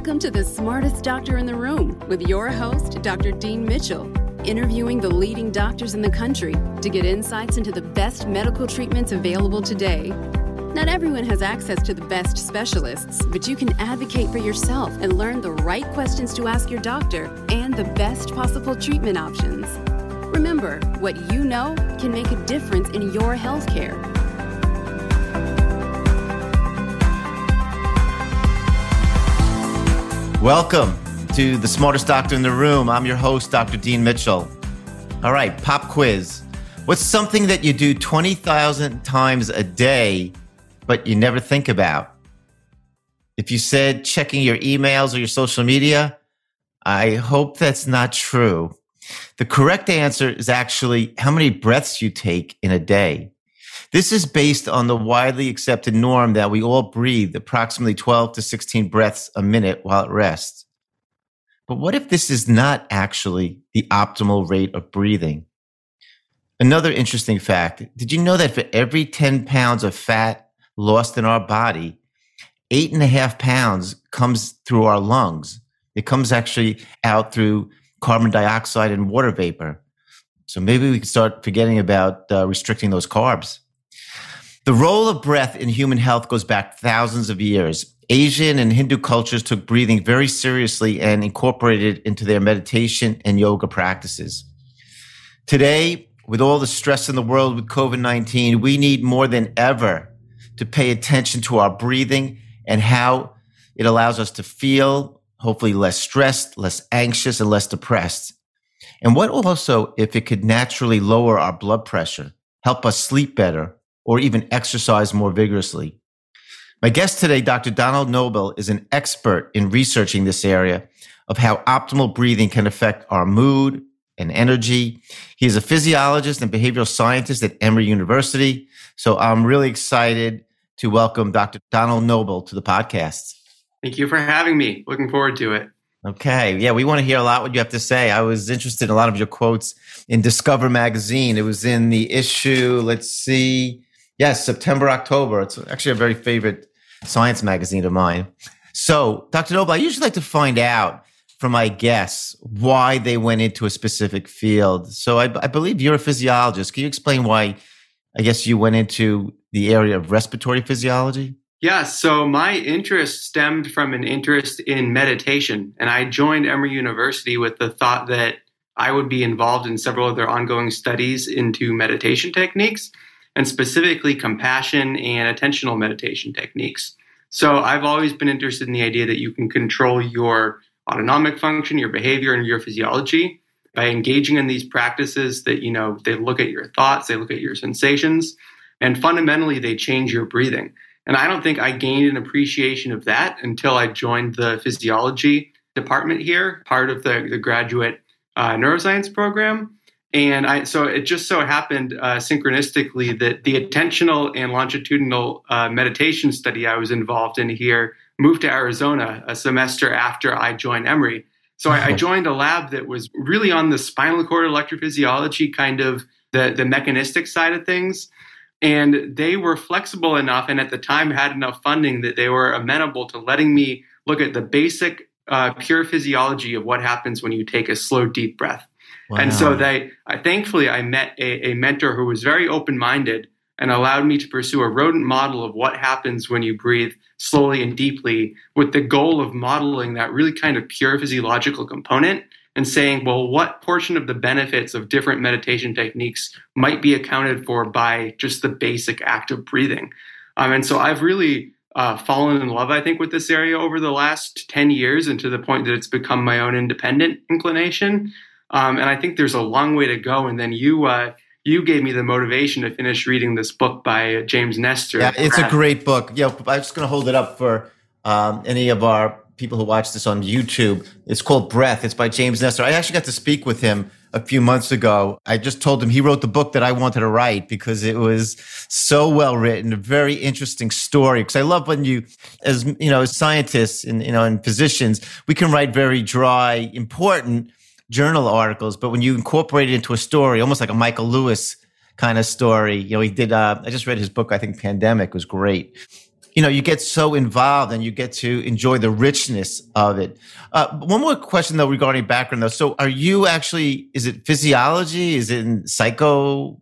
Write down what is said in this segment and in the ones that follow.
Welcome to the smartest doctor in the room with your host, Dr. Dean Mitchell, interviewing the leading doctors in the country to get insights into the best medical treatments available today. Not everyone has access to the best specialists, but you can advocate for yourself and learn the right questions to ask your doctor and the best possible treatment options. Remember, what you know can make a difference in your healthcare. Welcome to the smartest doctor in the room. I'm your host, Dr. Dean Mitchell. All right, pop quiz. What's something that you do 20,000 times a day, but you never think about? If you said checking your emails or your social media, I hope that's not true. The correct answer is actually how many breaths you take in a day. This is based on the widely accepted norm that we all breathe approximately 12 to 16 breaths a minute while at rest. But what if this is not actually the optimal rate of breathing? Another interesting fact did you know that for every 10 pounds of fat lost in our body, eight and a half pounds comes through our lungs? It comes actually out through carbon dioxide and water vapor. So maybe we can start forgetting about uh, restricting those carbs. The role of breath in human health goes back thousands of years. Asian and Hindu cultures took breathing very seriously and incorporated it into their meditation and yoga practices. Today, with all the stress in the world with COVID 19, we need more than ever to pay attention to our breathing and how it allows us to feel hopefully less stressed, less anxious, and less depressed. And what also if it could naturally lower our blood pressure, help us sleep better, or even exercise more vigorously. My guest today, Dr. Donald Noble, is an expert in researching this area of how optimal breathing can affect our mood and energy. He is a physiologist and behavioral scientist at Emory University. So I'm really excited to welcome Dr. Donald Noble to the podcast. Thank you for having me. Looking forward to it. Okay. Yeah, we want to hear a lot what you have to say. I was interested in a lot of your quotes in Discover magazine. It was in the issue, let's see, Yes, September, October. It's actually a very favorite science magazine of mine. So, Dr. Noble, I usually like to find out from my guests why they went into a specific field. So, I, I believe you're a physiologist. Can you explain why, I guess, you went into the area of respiratory physiology? Yeah, so my interest stemmed from an interest in meditation. And I joined Emory University with the thought that I would be involved in several of their ongoing studies into meditation techniques and specifically compassion and attentional meditation techniques. So I've always been interested in the idea that you can control your autonomic function, your behavior, and your physiology by engaging in these practices that, you know, they look at your thoughts, they look at your sensations, and fundamentally they change your breathing. And I don't think I gained an appreciation of that until I joined the physiology department here, part of the, the graduate uh, neuroscience program. And I, so it just so happened uh, synchronistically that the attentional and longitudinal uh, meditation study I was involved in here moved to Arizona a semester after I joined Emory. So I, I joined a lab that was really on the spinal cord electrophysiology, kind of the, the mechanistic side of things. And they were flexible enough and at the time had enough funding that they were amenable to letting me look at the basic uh, pure physiology of what happens when you take a slow, deep breath. Wow. And so they, I, thankfully, I met a, a mentor who was very open minded and allowed me to pursue a rodent model of what happens when you breathe slowly and deeply with the goal of modeling that really kind of pure physiological component and saying, well, what portion of the benefits of different meditation techniques might be accounted for by just the basic act of breathing? Um, and so I've really uh, fallen in love, I think, with this area over the last 10 years and to the point that it's become my own independent inclination. Um, and I think there's a long way to go. And then you, uh, you gave me the motivation to finish reading this book by uh, James Nestor. Yeah, it's a great book. Yeah, I'm just going to hold it up for um, any of our people who watch this on YouTube. It's called Breath. It's by James Nestor. I actually got to speak with him a few months ago. I just told him he wrote the book that I wanted to write because it was so well written, a very interesting story. Because I love when you, as you know, as scientists and you know, and physicians, we can write very dry, important journal articles, but when you incorporate it into a story, almost like a Michael Lewis kind of story, you know, he did. Uh, I just read his book. I think Pandemic was great. you know, you get so involved and you get to enjoy the richness of it. Uh, one more question though regarding background though. So are you actually, is it physiology? Is it in psycho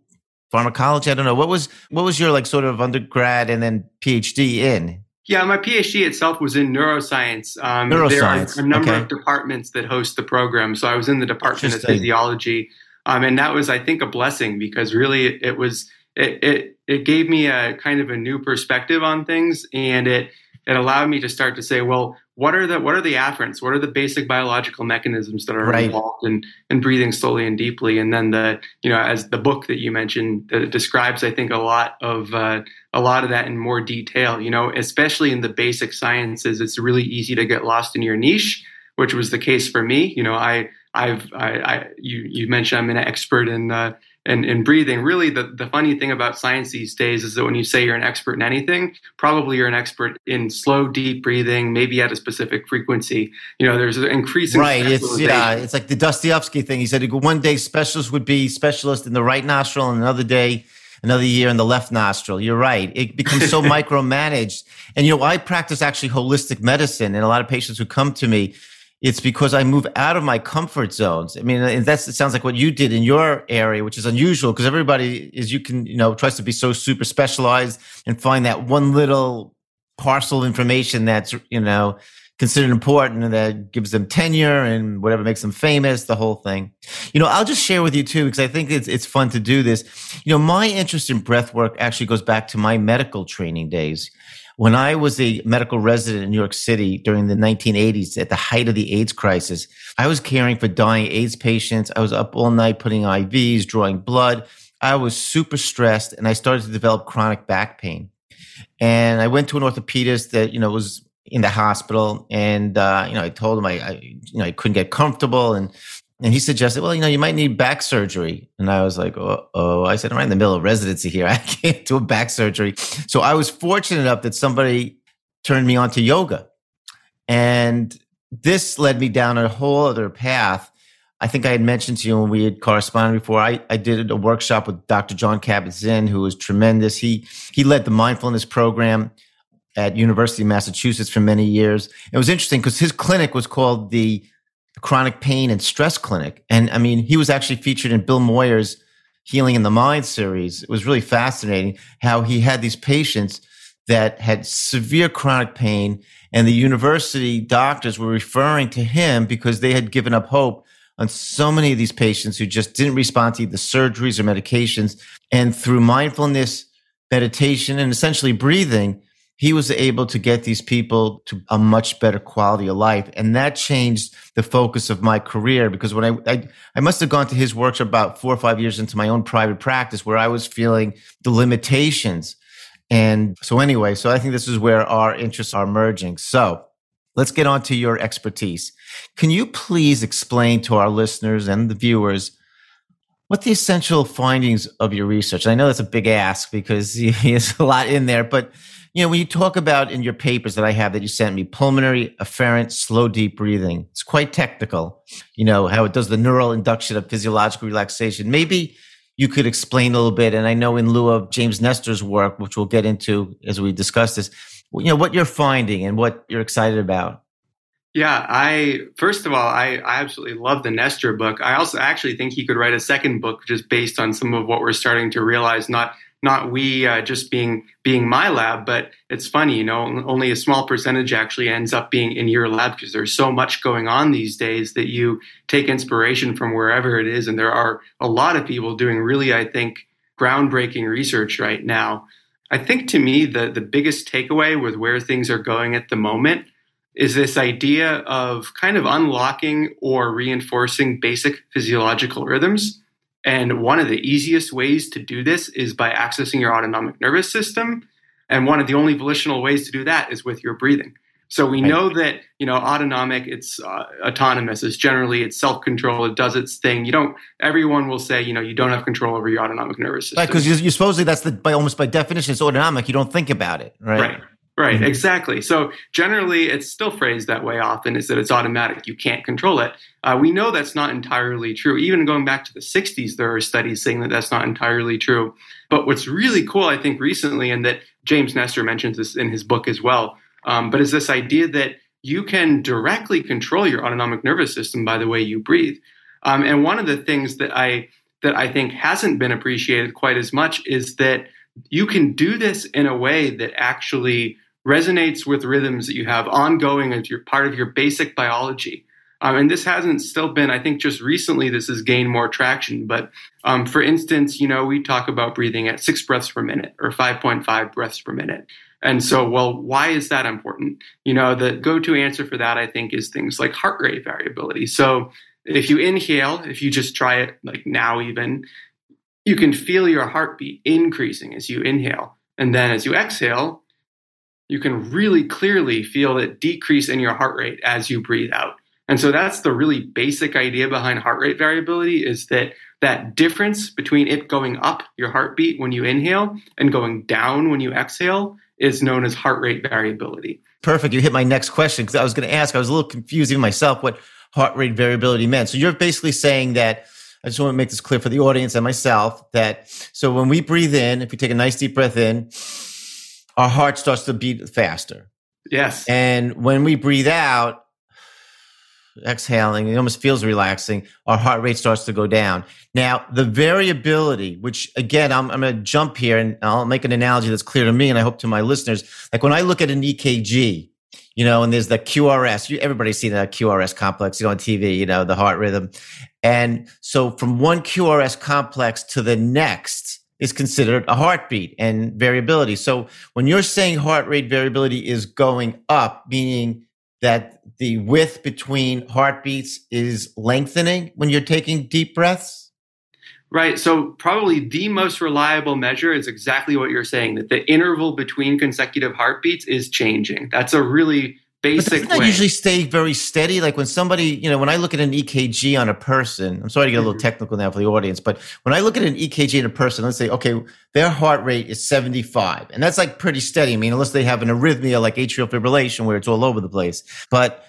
pharmacology? I don't know. What was, what was your like sort of undergrad and then PhD in? Yeah, my PhD itself was in neuroscience. Um, neuroscience. There are a number okay. of departments that host the program. So I was in the Department of Physiology. Um, and that was, I think, a blessing because really it was, it, it, it gave me a kind of a new perspective on things and it, it allowed me to start to say, well, what are the what are the afferents? What are the basic biological mechanisms that are right. involved in, in breathing slowly and deeply? And then the you know as the book that you mentioned that describes, I think a lot of uh, a lot of that in more detail. You know, especially in the basic sciences, it's really easy to get lost in your niche, which was the case for me. You know, I I've I, I you you mentioned I'm an expert in uh, and, and breathing. Really, the, the funny thing about science these days is that when you say you're an expert in anything, probably you're an expert in slow, deep breathing, maybe at a specific frequency. You know, there's an increasing right. It's yeah, it's like the Dostoevsky thing. He said one day specialist would be specialist in the right nostril, and another day another year in the left nostril. You're right. It becomes so micromanaged. And you know, I practice actually holistic medicine, and a lot of patients who come to me it's because I move out of my comfort zones. I mean, that's it sounds like what you did in your area, which is unusual because everybody is you can you know tries to be so super specialized and find that one little parcel of information that's you know considered important and that gives them tenure and whatever makes them famous, the whole thing. You know, I'll just share with you too because I think it's it's fun to do this. You know, my interest in breath work actually goes back to my medical training days. When I was a medical resident in New York City during the 1980s at the height of the AIDS crisis, I was caring for dying AIDS patients. I was up all night putting IVs, drawing blood. I was super stressed and I started to develop chronic back pain. And I went to an orthopedist that, you know, was in the hospital and, uh, you know, I told him I, I, you know, I couldn't get comfortable and and he suggested, well, you know, you might need back surgery. And I was like, oh, oh. I said, I'm right in the middle of residency here. I can't do a back surgery. So I was fortunate enough that somebody turned me on to yoga. And this led me down a whole other path. I think I had mentioned to you when we had corresponded before. I, I did a workshop with Dr. John Kabat-Zinn, who was tremendous. He he led the mindfulness program at University of Massachusetts for many years. It was interesting because his clinic was called the chronic pain and stress clinic. And I mean, he was actually featured in Bill Moyers' Healing in the Mind series. It was really fascinating how he had these patients that had severe chronic pain and the university doctors were referring to him because they had given up hope on so many of these patients who just didn't respond to the surgeries or medications. And through mindfulness, meditation, and essentially breathing, he was able to get these people to a much better quality of life. And that changed the focus of my career because when I, I, I, must have gone to his workshop about four or five years into my own private practice where I was feeling the limitations. And so anyway, so I think this is where our interests are merging. So let's get on to your expertise. Can you please explain to our listeners and the viewers what the essential findings of your research? I know that's a big ask because there's a lot in there, but you know, when you talk about in your papers that I have that you sent me, pulmonary afferent slow deep breathing, it's quite technical, you know, how it does the neural induction of physiological relaxation. Maybe you could explain a little bit. And I know in lieu of James Nestor's work, which we'll get into as we discuss this, you know, what you're finding and what you're excited about. Yeah, I first of all, I, I absolutely love the Nestor book. I also actually think he could write a second book just based on some of what we're starting to realize, not not we uh, just being being my lab, but it's funny, you know, only a small percentage actually ends up being in your lab because there's so much going on these days that you take inspiration from wherever it is, and there are a lot of people doing really, I think, groundbreaking research right now. I think to me the the biggest takeaway with where things are going at the moment is this idea of kind of unlocking or reinforcing basic physiological rhythms and one of the easiest ways to do this is by accessing your autonomic nervous system. And one of the only volitional ways to do that is with your breathing. So we know that you know autonomic, it's uh, autonomous. It's generally it's self control. It does its thing. You don't. Everyone will say you know you don't have control over your autonomic nervous system. Right, because you, you supposedly that's the by almost by definition it's autonomic. You don't think about it, right? Right. Right, mm-hmm. exactly. So generally, it's still phrased that way often is that it's automatic. You can't control it. Uh, we know that's not entirely true. Even going back to the 60s, there are studies saying that that's not entirely true. But what's really cool, I think, recently, and that James Nestor mentions this in his book as well, um, but is this idea that you can directly control your autonomic nervous system by the way you breathe. Um, and one of the things that I that I think hasn't been appreciated quite as much is that you can do this in a way that actually resonates with rhythms that you have ongoing as your part of your basic biology. Um, and this hasn't still been, I think just recently this has gained more traction. But um, for instance, you know, we talk about breathing at six breaths per minute or 5.5 breaths per minute. And so, well, why is that important? You know, the go to answer for that, I think, is things like heart rate variability. So if you inhale, if you just try it like now, even, you can feel your heartbeat increasing as you inhale. And then as you exhale, you can really clearly feel that decrease in your heart rate as you breathe out. And so that's the really basic idea behind heart rate variability is that that difference between it going up your heartbeat when you inhale and going down when you exhale is known as heart rate variability. Perfect. You hit my next question because I was going to ask, I was a little confused even myself what heart rate variability meant. So you're basically saying that I just want to make this clear for the audience and myself that so when we breathe in, if we take a nice deep breath in, our heart starts to beat faster. Yes. And when we breathe out, exhaling, it almost feels relaxing, our heart rate starts to go down. Now, the variability, which again, I'm, I'm going to jump here and I'll make an analogy that's clear to me and I hope to my listeners. Like when I look at an EKG, you know, and there's the QRS. You, everybody's seen that QRS complex, you know, on TV, you know, the heart rhythm. And so from one QRS complex to the next is considered a heartbeat and variability. So when you're saying heart rate variability is going up, meaning that the width between heartbeats is lengthening when you're taking deep breaths? Right. So probably the most reliable measure is exactly what you're saying that the interval between consecutive heartbeats is changing. That's a really basic but doesn't that usually stay very steady? Like when somebody, you know, when I look at an EKG on a person, I'm sorry to get a little mm-hmm. technical now for the audience, but when I look at an EKG in a person, let's say, okay, their heart rate is 75, and that's like pretty steady. I mean, unless they have an arrhythmia like atrial fibrillation where it's all over the place. But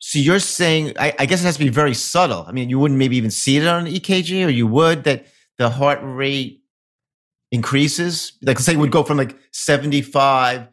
so you're saying, I, I, guess it has to be very subtle. I mean, you wouldn't maybe even see it on an EKG, or you would that the heart rate increases. Like, say it would go from like 75.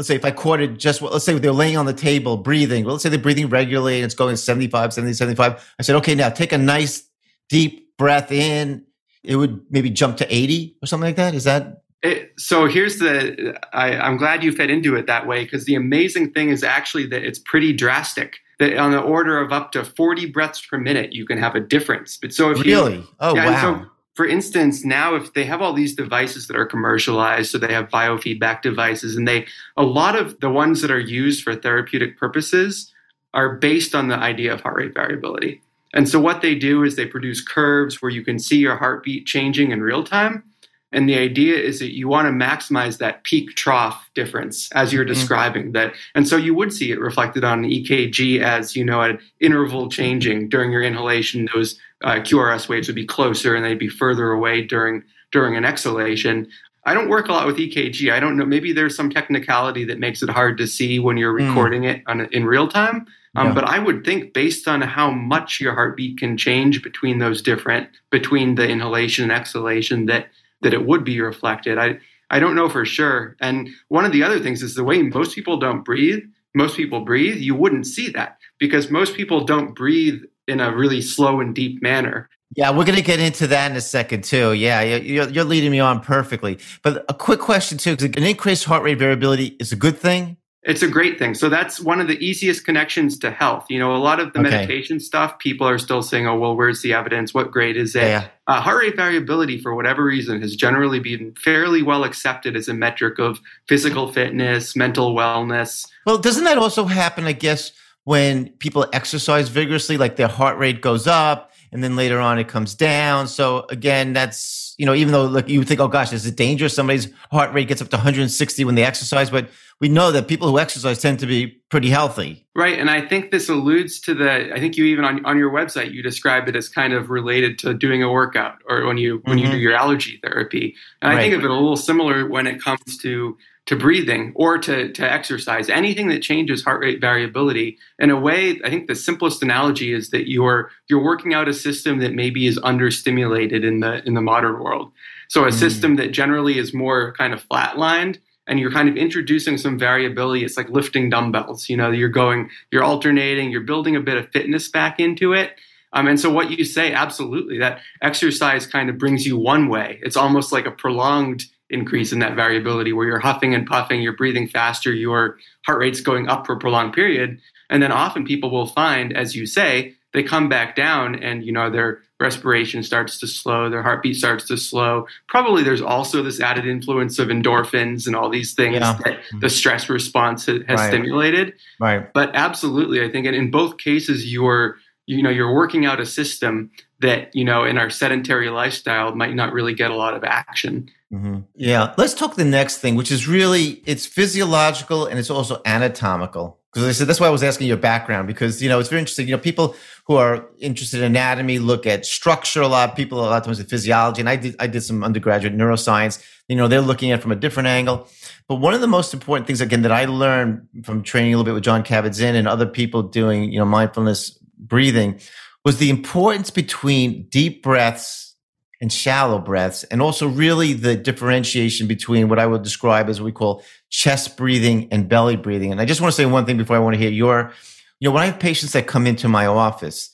Let's say if I it just, let's say they're laying on the table breathing. Well, let's say they're breathing regularly and it's going 75, 70, 75. I said, okay, now take a nice deep breath in. It would maybe jump to 80 or something like that. Is that it, so here's the I, am glad you fed into it that way because the amazing thing is actually that it's pretty drastic that on the order of up to 40 breaths per minute, you can have a difference. But so if really, you, oh yeah, wow. So for instance, now if they have all these devices that are commercialized, so they have biofeedback devices, and they a lot of the ones that are used for therapeutic purposes are based on the idea of heart rate variability. And so what they do is they produce curves where you can see your heartbeat changing in real time. And the idea is that you want to maximize that peak trough difference as you're mm-hmm. describing that. And so you would see it reflected on EKG as, you know, an interval changing during your inhalation. Those uh, QRS waves would be closer and they'd be further away during, during an exhalation. I don't work a lot with EKG. I don't know. Maybe there's some technicality that makes it hard to see when you're mm. recording mm. it on, in real time. Um, yeah. But I would think, based on how much your heartbeat can change between those different, between the inhalation and exhalation, that that it would be reflected. I I don't know for sure. And one of the other things is the way most people don't breathe. Most people breathe. You wouldn't see that because most people don't breathe in a really slow and deep manner. Yeah, we're going to get into that in a second too. Yeah, you're, you're leading me on perfectly. But a quick question too, because an increased heart rate variability is a good thing. It's a great thing. So that's one of the easiest connections to health. You know, a lot of the okay. medication stuff, people are still saying, "Oh, well, where's the evidence? What grade is it?" Yeah. Uh, heart rate variability, for whatever reason, has generally been fairly well accepted as a metric of physical fitness, mental wellness. Well, doesn't that also happen? I guess when people exercise vigorously, like their heart rate goes up, and then later on it comes down. So again, that's you know, even though like you would think, "Oh gosh, is it dangerous?" Somebody's heart rate gets up to 160 when they exercise, but we know that people who exercise tend to be pretty healthy. Right. And I think this alludes to the, I think you even on, on your website, you describe it as kind of related to doing a workout or when you, when mm-hmm. you do your allergy therapy. And right. I think of it a little similar when it comes to, to breathing or to, to exercise, anything that changes heart rate variability. In a way, I think the simplest analogy is that you're you're working out a system that maybe is understimulated in the in the modern world. So a mm. system that generally is more kind of flatlined and you're kind of introducing some variability. It's like lifting dumbbells. You know, you're going, you're alternating, you're building a bit of fitness back into it. Um, and so what you say, absolutely, that exercise kind of brings you one way. It's almost like a prolonged increase in that variability where you're huffing and puffing, you're breathing faster, your heart rate's going up for a prolonged period. And then often people will find, as you say, they come back down and you know their respiration starts to slow their heartbeat starts to slow probably there's also this added influence of endorphins and all these things yeah. that the stress response has right. stimulated right but absolutely i think and in both cases you're you know you're working out a system that you know in our sedentary lifestyle might not really get a lot of action mm-hmm. yeah let's talk the next thing which is really it's physiological and it's also anatomical because I said that's why I was asking your background because you know it's very interesting. You know, people who are interested in anatomy look at structure a lot. People a lot of times at physiology, and I did I did some undergraduate neuroscience. You know, they're looking at from a different angle. But one of the most important things again that I learned from training a little bit with john Kabat-Zinn and other people doing you know mindfulness breathing was the importance between deep breaths and shallow breaths, and also really the differentiation between what I would describe as what we call chest breathing and belly breathing. And I just want to say one thing before I want to hear your, you know, when I have patients that come into my office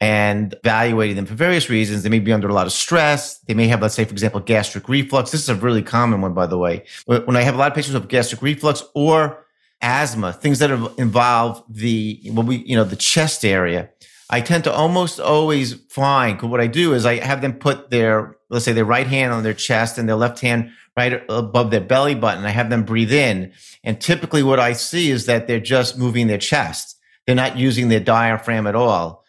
and evaluating them for various reasons, they may be under a lot of stress. They may have, let's say, for example, gastric reflux. This is a really common one, by the way. When I have a lot of patients with gastric reflux or asthma, things that involve the, what we, you know, the chest area, I tend to almost always find what I do is I have them put their, let's say their right hand on their chest and their left hand right above their belly button. I have them breathe in. And typically what I see is that they're just moving their chest. They're not using their diaphragm at all,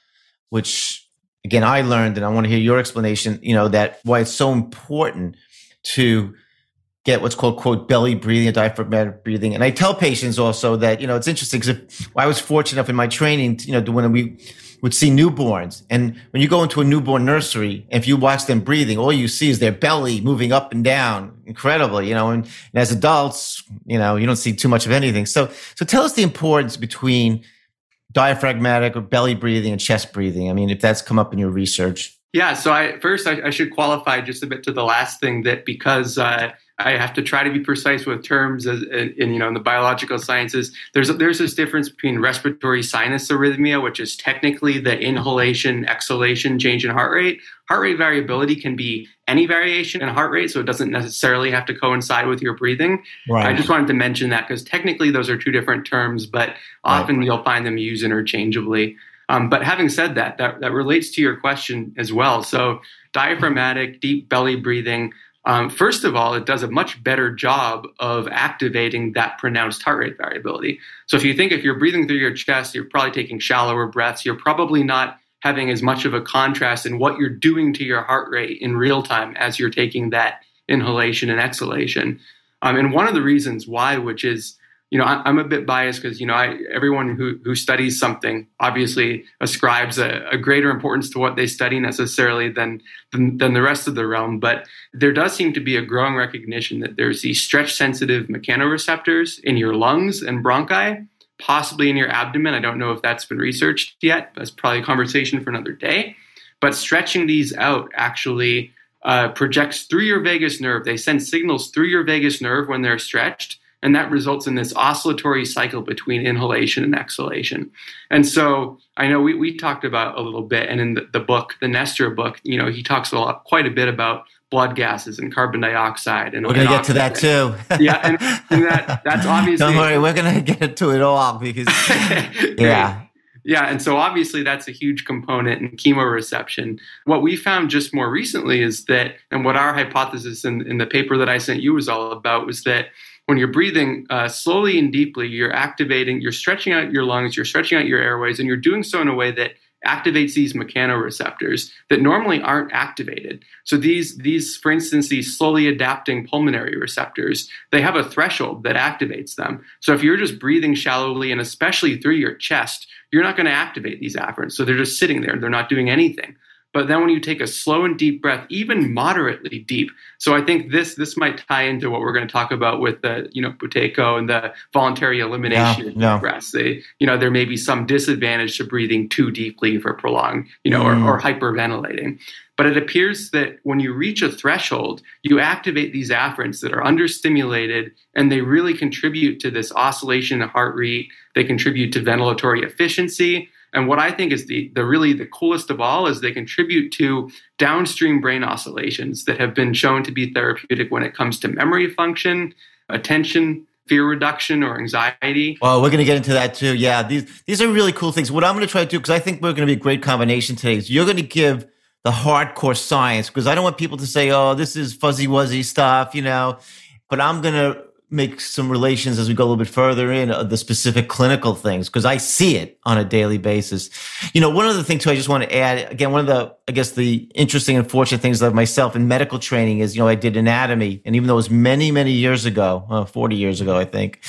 which again, I learned, and I want to hear your explanation, you know, that why it's so important to get what's called quote belly breathing, diaphragmatic breathing. And I tell patients also that, you know, it's interesting because I was fortunate enough in my training, to, you know, when we would see newborns. And when you go into a newborn nursery, if you watch them breathing, all you see is their belly moving up and down incredibly, you know, and, and as adults, you know, you don't see too much of anything. So, so tell us the importance between diaphragmatic or belly breathing and chest breathing. I mean, if that's come up in your research. Yeah. So I first I, I should qualify just a bit to the last thing that because uh, I have to try to be precise with terms as, in, in, you know in the biological sciences. There's there's this difference between respiratory sinus arrhythmia, which is technically the inhalation exhalation change in heart rate. Heart rate variability can be any variation in heart rate, so it doesn't necessarily have to coincide with your breathing. Right. I just wanted to mention that because technically those are two different terms, but often right. you'll find them used interchangeably. Um, but having said that, that, that relates to your question as well. So diaphragmatic, deep belly breathing um, first of all, it does a much better job of activating that pronounced heart rate variability. So if you think if you're breathing through your chest, you're probably taking shallower breaths. You're probably not having as much of a contrast in what you're doing to your heart rate in real time as you're taking that inhalation and exhalation. Um, and one of the reasons why, which is you know, I, am a bit biased because you know, I, everyone who who studies something obviously ascribes a, a, greater importance to what they study necessarily than, than than the rest of the realm. But there does seem to be a growing recognition that there's these stretch-sensitive mechanoreceptors in your lungs and bronchi, possibly in your abdomen. I don't know if that's been researched yet. That's probably a conversation for another day. But stretching these out actually uh, projects through your vagus nerve. They send signals through your vagus nerve when they're stretched and that results in this oscillatory cycle between inhalation and exhalation. And so I know we, we talked about a little bit, and in the, the book, the Nestor book, you know, he talks a lot, quite a bit about blood gases and carbon dioxide. And we're gonna get to that too. yeah, and, and, that that's obviously. Don't worry, we're gonna get to it all because yeah. Yeah, and so obviously that's a huge component in chemoreception. What we found just more recently is that, and what our hypothesis in, in the paper that I sent you was all about was that when you're breathing uh, slowly and deeply, you're activating, you're stretching out your lungs, you're stretching out your airways, and you're doing so in a way that activates these mechanoreceptors that normally aren't activated. So these these for instance these slowly adapting pulmonary receptors, they have a threshold that activates them. So if you're just breathing shallowly and especially through your chest, you're not going to activate these afferents. So they're just sitting there, they're not doing anything. But then when you take a slow and deep breath, even moderately deep, so I think this this might tie into what we're going to talk about with the you know Buteyko and the voluntary elimination yeah, of breaths. They, you know, there may be some disadvantage to breathing too deeply for prolonged, you know, mm. or, or hyperventilating. But it appears that when you reach a threshold, you activate these afferents that are understimulated and they really contribute to this oscillation in heart rate. They contribute to ventilatory efficiency. And what I think is the, the really the coolest of all is they contribute to downstream brain oscillations that have been shown to be therapeutic when it comes to memory function, attention, fear reduction or anxiety. Well, we're going to get into that too. Yeah, these these are really cool things. What I'm going to try to do because I think we're going to be a great combination today is you're going to give the hardcore science because I don't want people to say, "Oh, this is fuzzy wuzzy stuff," you know. But I'm gonna make some relations as we go a little bit further in uh, the specific clinical things because I see it on a daily basis. You know, one of the things too, I just want to add again, one of the, I guess the interesting and fortunate things of myself in medical training is, you know, I did anatomy. And even though it was many, many years ago, uh, 40 years ago, I think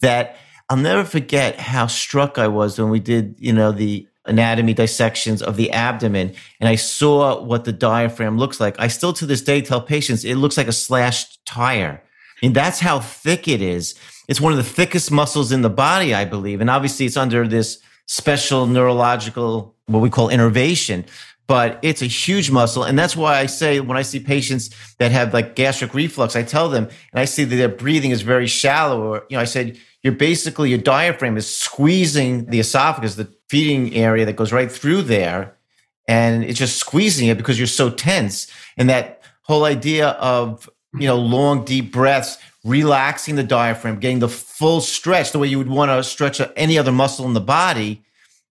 that I'll never forget how struck I was when we did, you know, the anatomy dissections of the abdomen and I saw what the diaphragm looks like. I still to this day tell patients it looks like a slashed tire. That's how thick it is. It's one of the thickest muscles in the body, I believe. And obviously it's under this special neurological, what we call innervation, but it's a huge muscle. And that's why I say when I see patients that have like gastric reflux, I tell them and I see that their breathing is very shallow. Or, you know, I said, you're basically, your diaphragm is squeezing the esophagus, the feeding area that goes right through there. And it's just squeezing it because you're so tense. And that whole idea of, you know, long, deep breaths, relaxing the diaphragm, getting the full stretch, the way you would want to stretch any other muscle in the body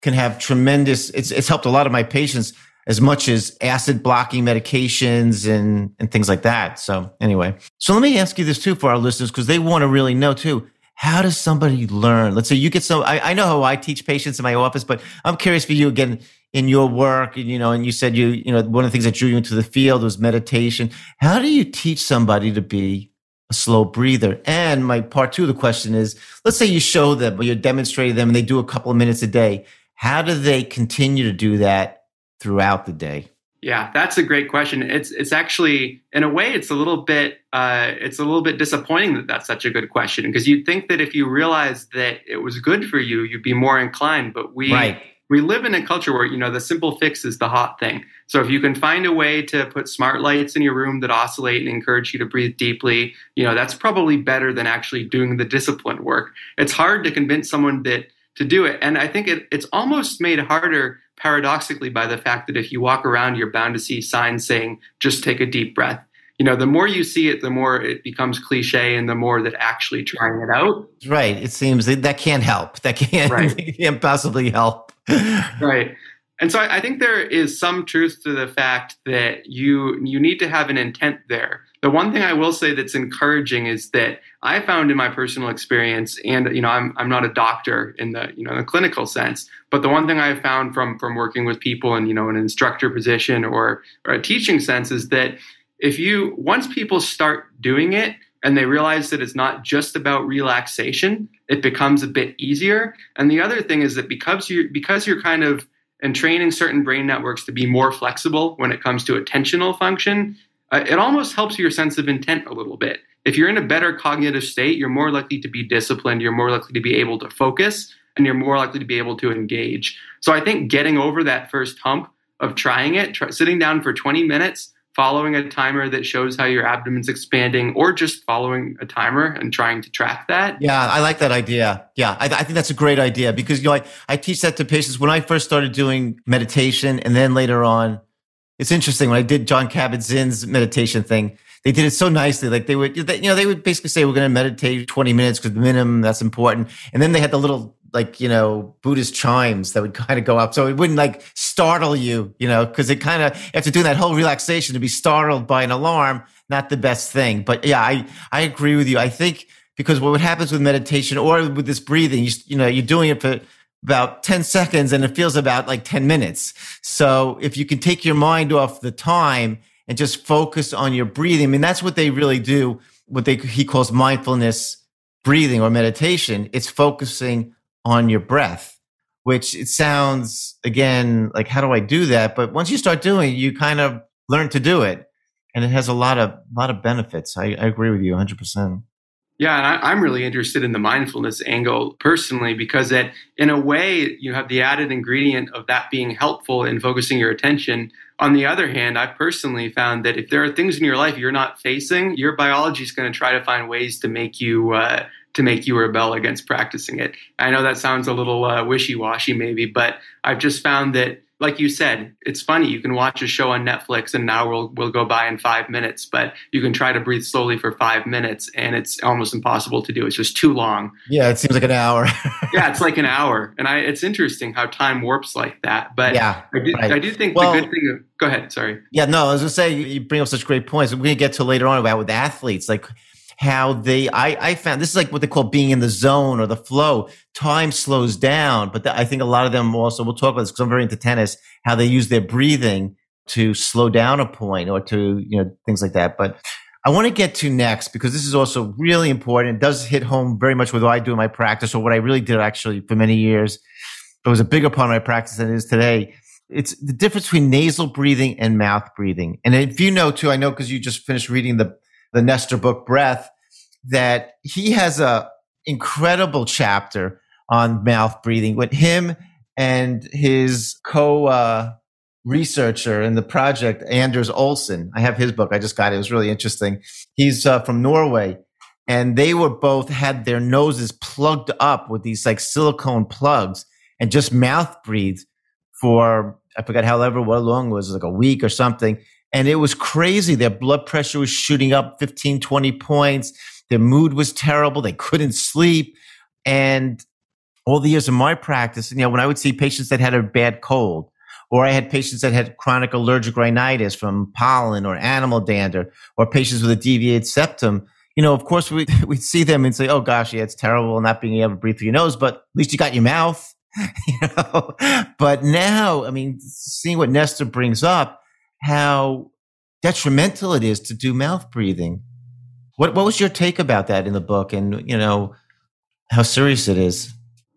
can have tremendous, it's, it's helped a lot of my patients as much as acid blocking medications and, and things like that. So anyway, so let me ask you this too for our listeners, because they want to really know too how does somebody learn? Let's say you get some, I, I, know how I teach patients in my office, but I'm curious for you again in your work, and you know, and you said you, you know, one of the things that drew you into the field was meditation. How do you teach somebody to be a slow breather? And my part two of the question is, let's say you show them or you're demonstrating them and they do a couple of minutes a day. How do they continue to do that throughout the day? Yeah, that's a great question. It's it's actually in a way it's a little bit uh, it's a little bit disappointing that that's such a good question because you'd think that if you realized that it was good for you, you'd be more inclined. But we right. We live in a culture where you know the simple fix is the hot thing. So if you can find a way to put smart lights in your room that oscillate and encourage you to breathe deeply, you know that's probably better than actually doing the discipline work. It's hard to convince someone that to do it, and I think it, it's almost made harder paradoxically by the fact that if you walk around, you're bound to see signs saying, just take a deep breath. You know, the more you see it, the more it becomes cliche and the more that actually trying it out. Right. It seems that, that can't help. That can't, right. can't possibly help. right. And so I, I think there is some truth to the fact that you you need to have an intent there. The one thing I will say that's encouraging is that I found in my personal experience, and you know, I'm I'm not a doctor in the you know the clinical sense, but the one thing I found from from working with people in you know an instructor position or or a teaching sense is that if you once people start doing it and they realize that it's not just about relaxation, it becomes a bit easier. And the other thing is that because you because you're kind of and training certain brain networks to be more flexible when it comes to attentional function, uh, it almost helps your sense of intent a little bit. If you're in a better cognitive state, you're more likely to be disciplined, you're more likely to be able to focus, and you're more likely to be able to engage. So I think getting over that first hump of trying it, try, sitting down for 20 minutes, following a timer that shows how your abdomen's expanding, or just following a timer and trying to track that. Yeah, I like that idea. Yeah, I, I think that's a great idea because you know I, I teach that to patients when I first started doing meditation, and then later on it's interesting when I did john Kabat-Zinn's meditation thing. They did it so nicely. Like they would, you know, they would basically say, we're going to meditate 20 minutes because the minimum that's important. And then they had the little, like, you know, Buddhist chimes that would kind of go up. So it wouldn't like startle you, you know, because it kind of, after doing that whole relaxation to be startled by an alarm, not the best thing. But yeah, I, I agree with you. I think because what happens with meditation or with this breathing, you, you know, you're doing it for, about 10 seconds and it feels about like 10 minutes. So if you can take your mind off the time and just focus on your breathing, I mean, that's what they really do. What they, he calls mindfulness breathing or meditation. It's focusing on your breath. which it sounds again like how do I do that? But once you start doing, it, you kind of learn to do it, and it has a lot of lot of benefits. I, I agree with you 100. percent yeah, and I, am really interested in the mindfulness angle personally because that, in a way, you have the added ingredient of that being helpful in focusing your attention. On the other hand, I personally found that if there are things in your life you're not facing, your biology is going to try to find ways to make you uh, to make you rebel against practicing it. I know that sounds a little uh, wishy washy, maybe, but I've just found that like you said, it's funny. You can watch a show on Netflix and now we'll, we'll go by in five minutes, but you can try to breathe slowly for five minutes and it's almost impossible to do. It's just too long. Yeah, it seems like an hour. yeah, it's like an hour. And I, it's interesting how time warps like that. But yeah, I do, right. I do think well, the good thing, go ahead. Sorry. Yeah, no, I was going to say, you bring up such great points. We're going to get to later on about with athletes. Like, how they I, I found this is like what they call being in the zone or the flow. Time slows down but the, i think a lot of them also we'll talk about this because i'm very into tennis how they use their breathing to slow down a point or to you know things like that. But i want to get to next because this is also really important. It does hit home very much with what i do in my practice or what i really did actually for many years. It was a bigger part of my practice than it is today. It's the difference between nasal breathing and mouth breathing. And if you know too i know because you just finished reading the the Nestor book Breath, that he has a incredible chapter on mouth breathing with him and his co uh, researcher in the project, Anders Olsson. I have his book. I just got it. It was really interesting. He's uh, from Norway. And they were both had their noses plugged up with these like silicone plugs and just mouth breathed for, I forgot however what long it was, like a week or something and it was crazy. Their blood pressure was shooting up 15, 20 points. Their mood was terrible. They couldn't sleep. And all the years of my practice, you know, when I would see patients that had a bad cold, or I had patients that had chronic allergic rhinitis from pollen or animal dander, or patients with a deviated septum, you know, of course, we, we'd see them and say, oh gosh, yeah, it's terrible not being able to breathe through your nose, but at least you got your mouth, you know. But now, I mean, seeing what Nestor brings up, how detrimental it is to do mouth breathing. What what was your take about that in the book, and you know how serious it is?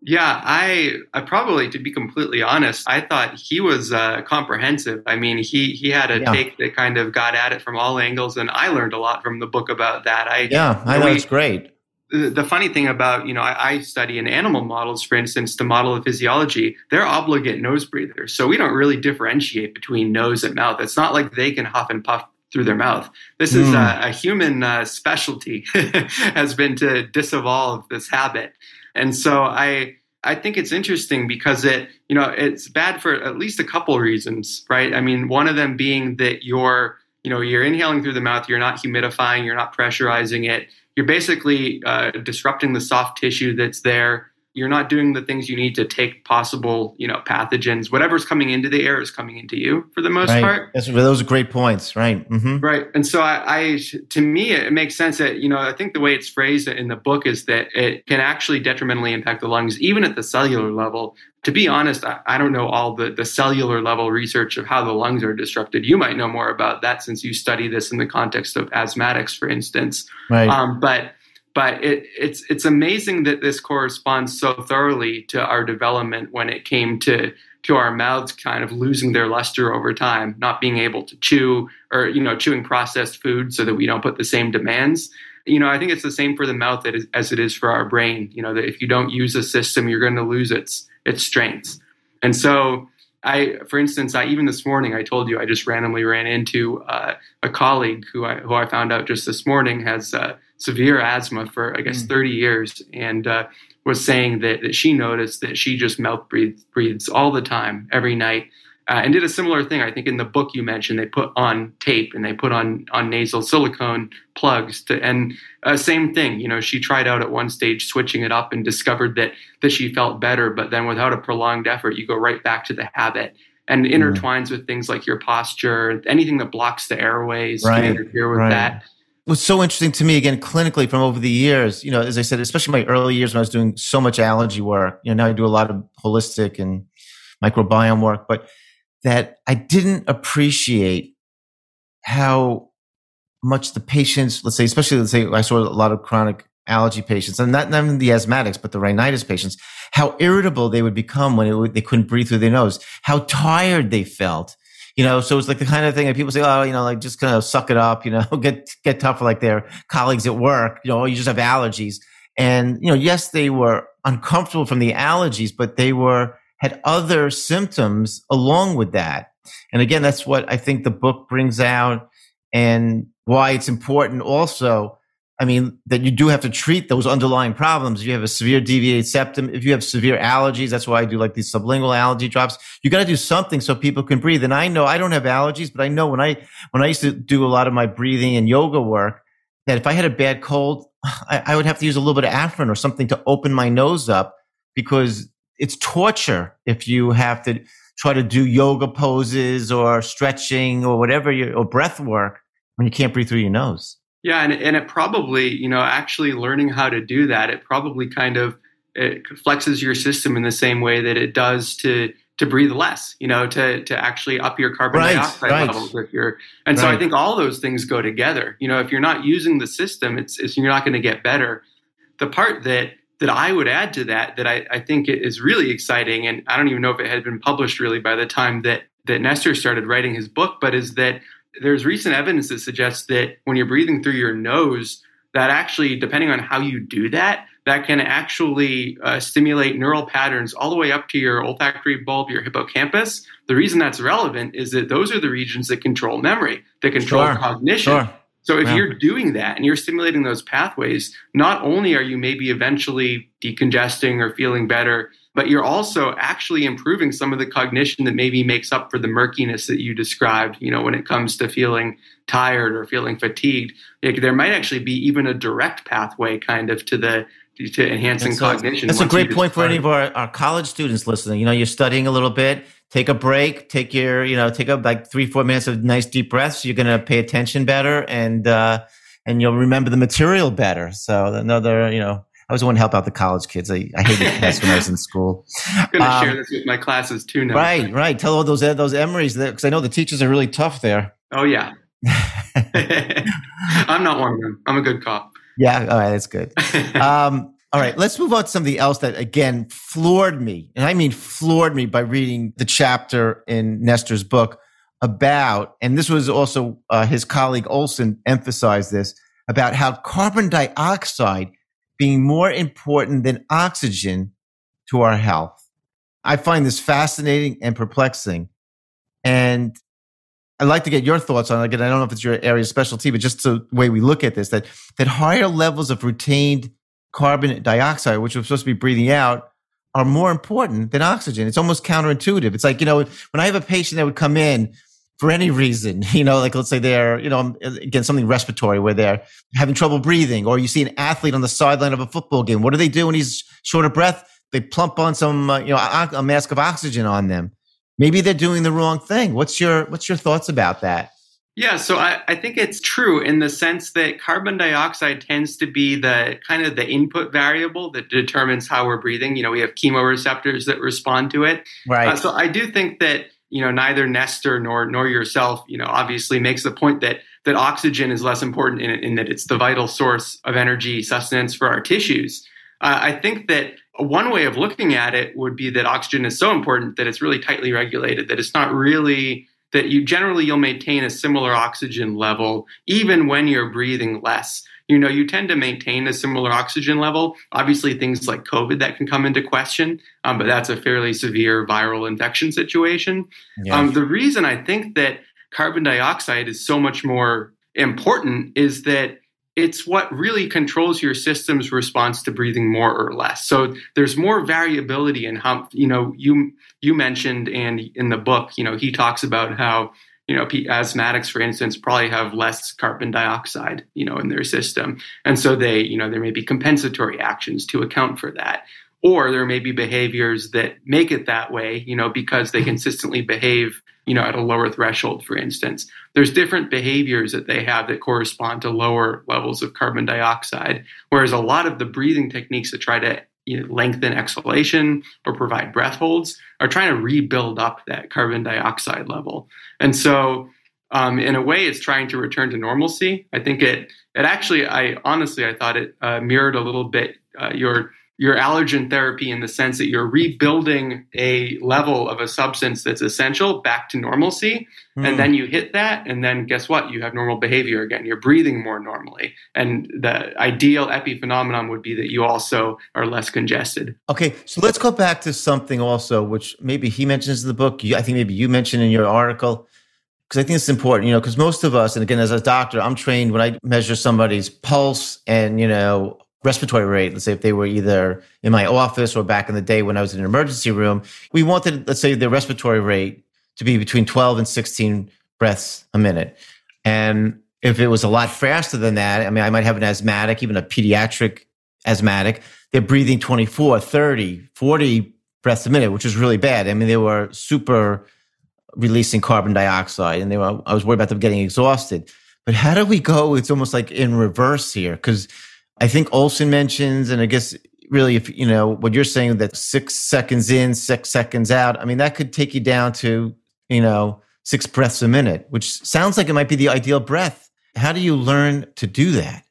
Yeah, I, I probably, to be completely honest, I thought he was uh, comprehensive. I mean, he he had a yeah. take that kind of got at it from all angles, and I learned a lot from the book about that. I yeah, I know it's great the funny thing about you know I, I, study in animal models for instance the model of physiology they're obligate nose breathers so we don't really differentiate between nose and mouth it's not like they can huff and puff through their mouth this mm. is hmm. a, a human uh, specialty has been to disevolve this habit and so i i think it's interesting because it you know it's bad for at least a couple reasons right i mean one of them being that you're you know you're inhaling through the mouth you're not humidifying you're not pressurizing it you're basically uh, disrupting the soft tissue that's there. You're not doing the things you need to take possible, you know, pathogens. Whatever's coming into the air is coming into you for the most right. part. That's, those are great points, right? Mm-hmm. Right. And so, I, I, to me, it makes sense that you know, I think the way it's phrased in the book is that it can actually detrimentally impact the lungs, even at the cellular level to be honest, I, I, don't know all the, the cellular level research of how the lungs are disrupted. You might know more about that since you study this in the context of asthmatics, for instance. Right. Um, but but it, it's it's amazing that this corresponds so thoroughly to our development when it came to to our mouths kind of losing their luster over time, not being able to chew or you know chewing processed food so that we don't put the same demands you know, I think it's the same for the mouth as it is for our brain. You know, that if you don't use a system, you're going to lose its its strengths. And so, I, for instance, I even this morning I told you I just randomly ran into uh, a colleague who I who I found out just this morning has uh, severe asthma for I guess mm. 30 years, and uh, was saying that that she noticed that she just mouth breathes breathes all the time every night uh, and did a similar thing. I think in the book you mentioned they put on tape and they put on on nasal silicone plugs to, and uh, same thing. You know, she tried out at one stage switching it up and discovered that that she felt better, but then without a prolonged effort, you go right back to the habit and mm-hmm. intertwines with things like your posture, anything that blocks the airways right. can interfere with right. that. What's so interesting to me, again, clinically from over the years, you know, as I said, especially my early years when I was doing so much allergy work, you know, now I do a lot of holistic and microbiome work, but that I didn't appreciate how much the patients, let's say, especially let's say I saw a lot of chronic allergy patients, and not, not even the asthmatics, but the rhinitis patients, how irritable they would become when would, they couldn't breathe through their nose, how tired they felt. You know, so it's like the kind of thing that people say, oh, you know, like just kind of suck it up, you know, get get tough like their colleagues at work. You know, you just have allergies. And, you know, yes, they were uncomfortable from the allergies, but they were, had other symptoms along with that. And again, that's what I think the book brings out and why it's important also. I mean, that you do have to treat those underlying problems. If you have a severe deviated septum, if you have severe allergies, that's why I do like these sublingual allergy drops. You got to do something so people can breathe. And I know I don't have allergies, but I know when I, when I used to do a lot of my breathing and yoga work, that if I had a bad cold, I, I would have to use a little bit of Afrin or something to open my nose up because it's torture if you have to try to do yoga poses or stretching or whatever you, or breath work when you can't breathe through your nose. Yeah, and and it probably you know actually learning how to do that it probably kind of it flexes your system in the same way that it does to to breathe less, you know, to to actually up your carbon right, dioxide right. levels if you're and right. so I think all those things go together. You know, if you're not using the system, it's, it's you're not going to get better. The part that that I would add to that that I, I think is really exciting, and I don't even know if it had been published really by the time that that Nestor started writing his book, but is that there's recent evidence that suggests that when you're breathing through your nose, that actually, depending on how you do that, that can actually uh, stimulate neural patterns all the way up to your olfactory bulb, your hippocampus. The reason that's relevant is that those are the regions that control memory, that control sure. cognition. Sure. So if yeah. you're doing that and you're stimulating those pathways, not only are you maybe eventually decongesting or feeling better, but you're also actually improving some of the cognition that maybe makes up for the murkiness that you described, you know, when it comes to feeling tired or feeling fatigued. there might actually be even a direct pathway kind of to the to enhancing so, cognition. That's a great point for any of our, our college students listening. You know, you're studying a little bit, take a break, take your, you know, take up like three, four minutes of nice deep breaths. You're going to pay attention better and, uh, and you'll remember the material better. So another, you know, I always want to help out the college kids. I, I hated this when I was in school. I'm going to um, share this with my classes too now. Right, right. Tell all those those Emorys because I know the teachers are really tough there. Oh yeah. I'm not one of them. I'm a good cop. Yeah, all right, that's good. Um, all right, let's move on to something else that again floored me, and I mean floored me by reading the chapter in Nestor's book about, and this was also uh, his colleague Olsson emphasized this about how carbon dioxide being more important than oxygen to our health. I find this fascinating and perplexing. And I'd like to get your thoughts on it. Again, I don't know if it's your area of specialty, but just the way we look at this, that, that higher levels of retained carbon dioxide, which we're supposed to be breathing out, are more important than oxygen. It's almost counterintuitive. It's like, you know, when I have a patient that would come in for any reason, you know, like let's say they're, you know, again, something respiratory where they're having trouble breathing, or you see an athlete on the sideline of a football game. What do they do when he's short of breath? They plump on some, uh, you know, a, mask of oxygen on them. Maybe they're doing the wrong thing. What's your, what's your thoughts about that? Yeah, so I, I, think it's true in the sense that carbon dioxide tends to be the kind of the input variable that determines how we're breathing. You know, we have chemoreceptors that respond to it. Right. Uh, so I do think that you know neither Nestor nor nor yourself, you know, obviously makes the point that that oxygen is less important in, in that it's the vital source of energy sustenance for our tissues. Uh, I think that one way of looking at it would be that oxygen is so important that it's really tightly regulated. That it's not really that you generally you'll maintain a similar oxygen level even when you're breathing less you know you tend to maintain a similar oxygen level obviously things like covid that can come into question um, but that's a fairly severe viral infection situation yeah. um, the reason i think that carbon dioxide is so much more important is that it's what really controls your system's response to breathing more or less. So there's more variability in how you know you you mentioned and in the book, you know, he talks about how you know asthmatics for instance probably have less carbon dioxide you know in their system and so they you know there may be compensatory actions to account for that or there may be behaviors that make it that way you know because they consistently behave you know, at a lower threshold, for instance. There's different behaviors that they have that correspond to lower levels of carbon dioxide, whereas a lot of the breathing techniques that try to you know, lengthen exhalation or provide breath holds are trying to rebuild up that carbon dioxide level. And so Um, in a way, it's trying to return to normalcy. I think it it actually, I honestly, I thought it uh, mirrored a little bit uh, your your allergen therapy in the sense that you're rebuilding a level of a substance that's essential back to normalcy. Mm. And hmm. then you hit that, and then guess what? You have normal behavior again. You're breathing more normally. And the ideal epiphenomenon would be that you also are less congested. Okay, so let's go back to something also, which maybe he mentions in the book. I think maybe you mentioned in your article because I think it's important, you know, because most of us, and again, as a doctor, I'm trained when I measure somebody's pulse and, you know, respiratory rate, let's say if they were either in my office or back in the day when I was in an emergency room, we wanted, let's say, the respiratory rate to be between 12 and 16 breaths a minute. And if it was a lot faster than that, I mean, I might have an asthmatic, even a pediatric asthmatic, they're breathing 24, 30, 40 breaths a minute, which is really bad. I mean, they were super releasing carbon dioxide and they were, I was worried about them getting exhausted. But how do we go? It's almost like in reverse here because I think Olsson mentions, and I guess really, if you know what you're saying, that six seconds in, six seconds out. I mean, that could take you down to you know six breaths a minute, which sounds like it might be the ideal breath. How do you learn to do that?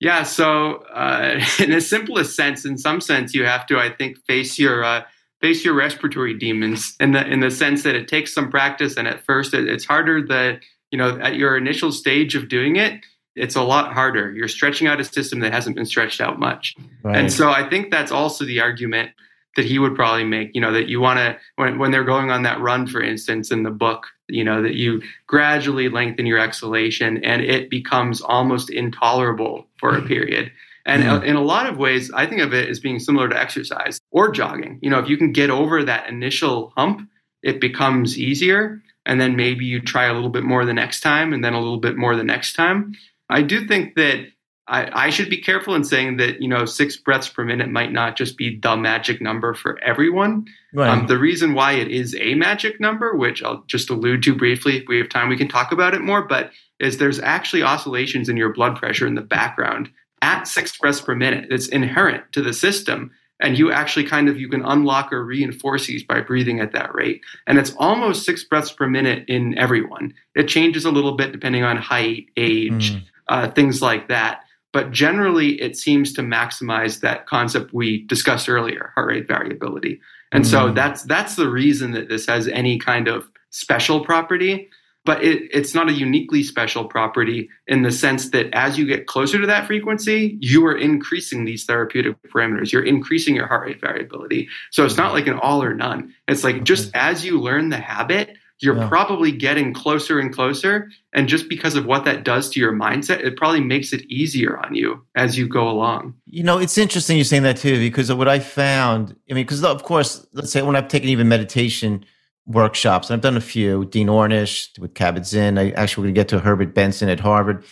Yeah, so uh, in the simplest sense, in some sense, you have to, I think, face your uh, face your respiratory demons in the in the sense that it takes some practice, and at first it, it's harder that you know at your initial stage of doing it it's a lot harder. You're stretching out a system that hasn't been stretched out much. Right. And so I think that's also the argument that he would probably make, you know, that you want to, when, when they're going on that run, for instance, in the book, you know, that you gradually lengthen your exhalation and it becomes almost intolerable for a period. And mm in a lot of ways, I think of it as being similar to exercise or jogging. You know, if you can get over that initial hump, it becomes easier. And then maybe you try a little bit more the next time and then a little bit more the next time. I do think that I, I, should be careful in saying that you know six breaths per minute might not just be the magic number for everyone. Right. Um, the reason why it is a magic number, which I'll just allude to briefly, if we have time, we can talk about it more. But is there's actually oscillations in your blood pressure in the background at six breaths per minute. It's inherent to the system, and you actually kind of you can unlock or reinforce these by breathing at that rate and it's almost six breaths per minute in everyone it changes a little bit depending on height age mm uh, things like that. But generally, it seems to maximize that concept we discussed earlier, heart rate variability. And mm. so that's that's the reason that this has any kind of special property. But it, it's not a uniquely special property in the sense that as you get closer to that frequency, you are increasing these therapeutic parameters. You're increasing your heart rate variability. So it's not like an all or none. It's like just as you learn the habit, you're yeah. probably getting closer and closer. And just because of what that does to your mindset, it probably makes it easier on you as you go along. You know, it's interesting you're saying that too, because of what I found. I mean, because of course, let's say when I've taken even meditation workshops, and I've done a few, Dean Ornish with Kabat-Zinn. I actually going to get to Herbert Benson at Harvard.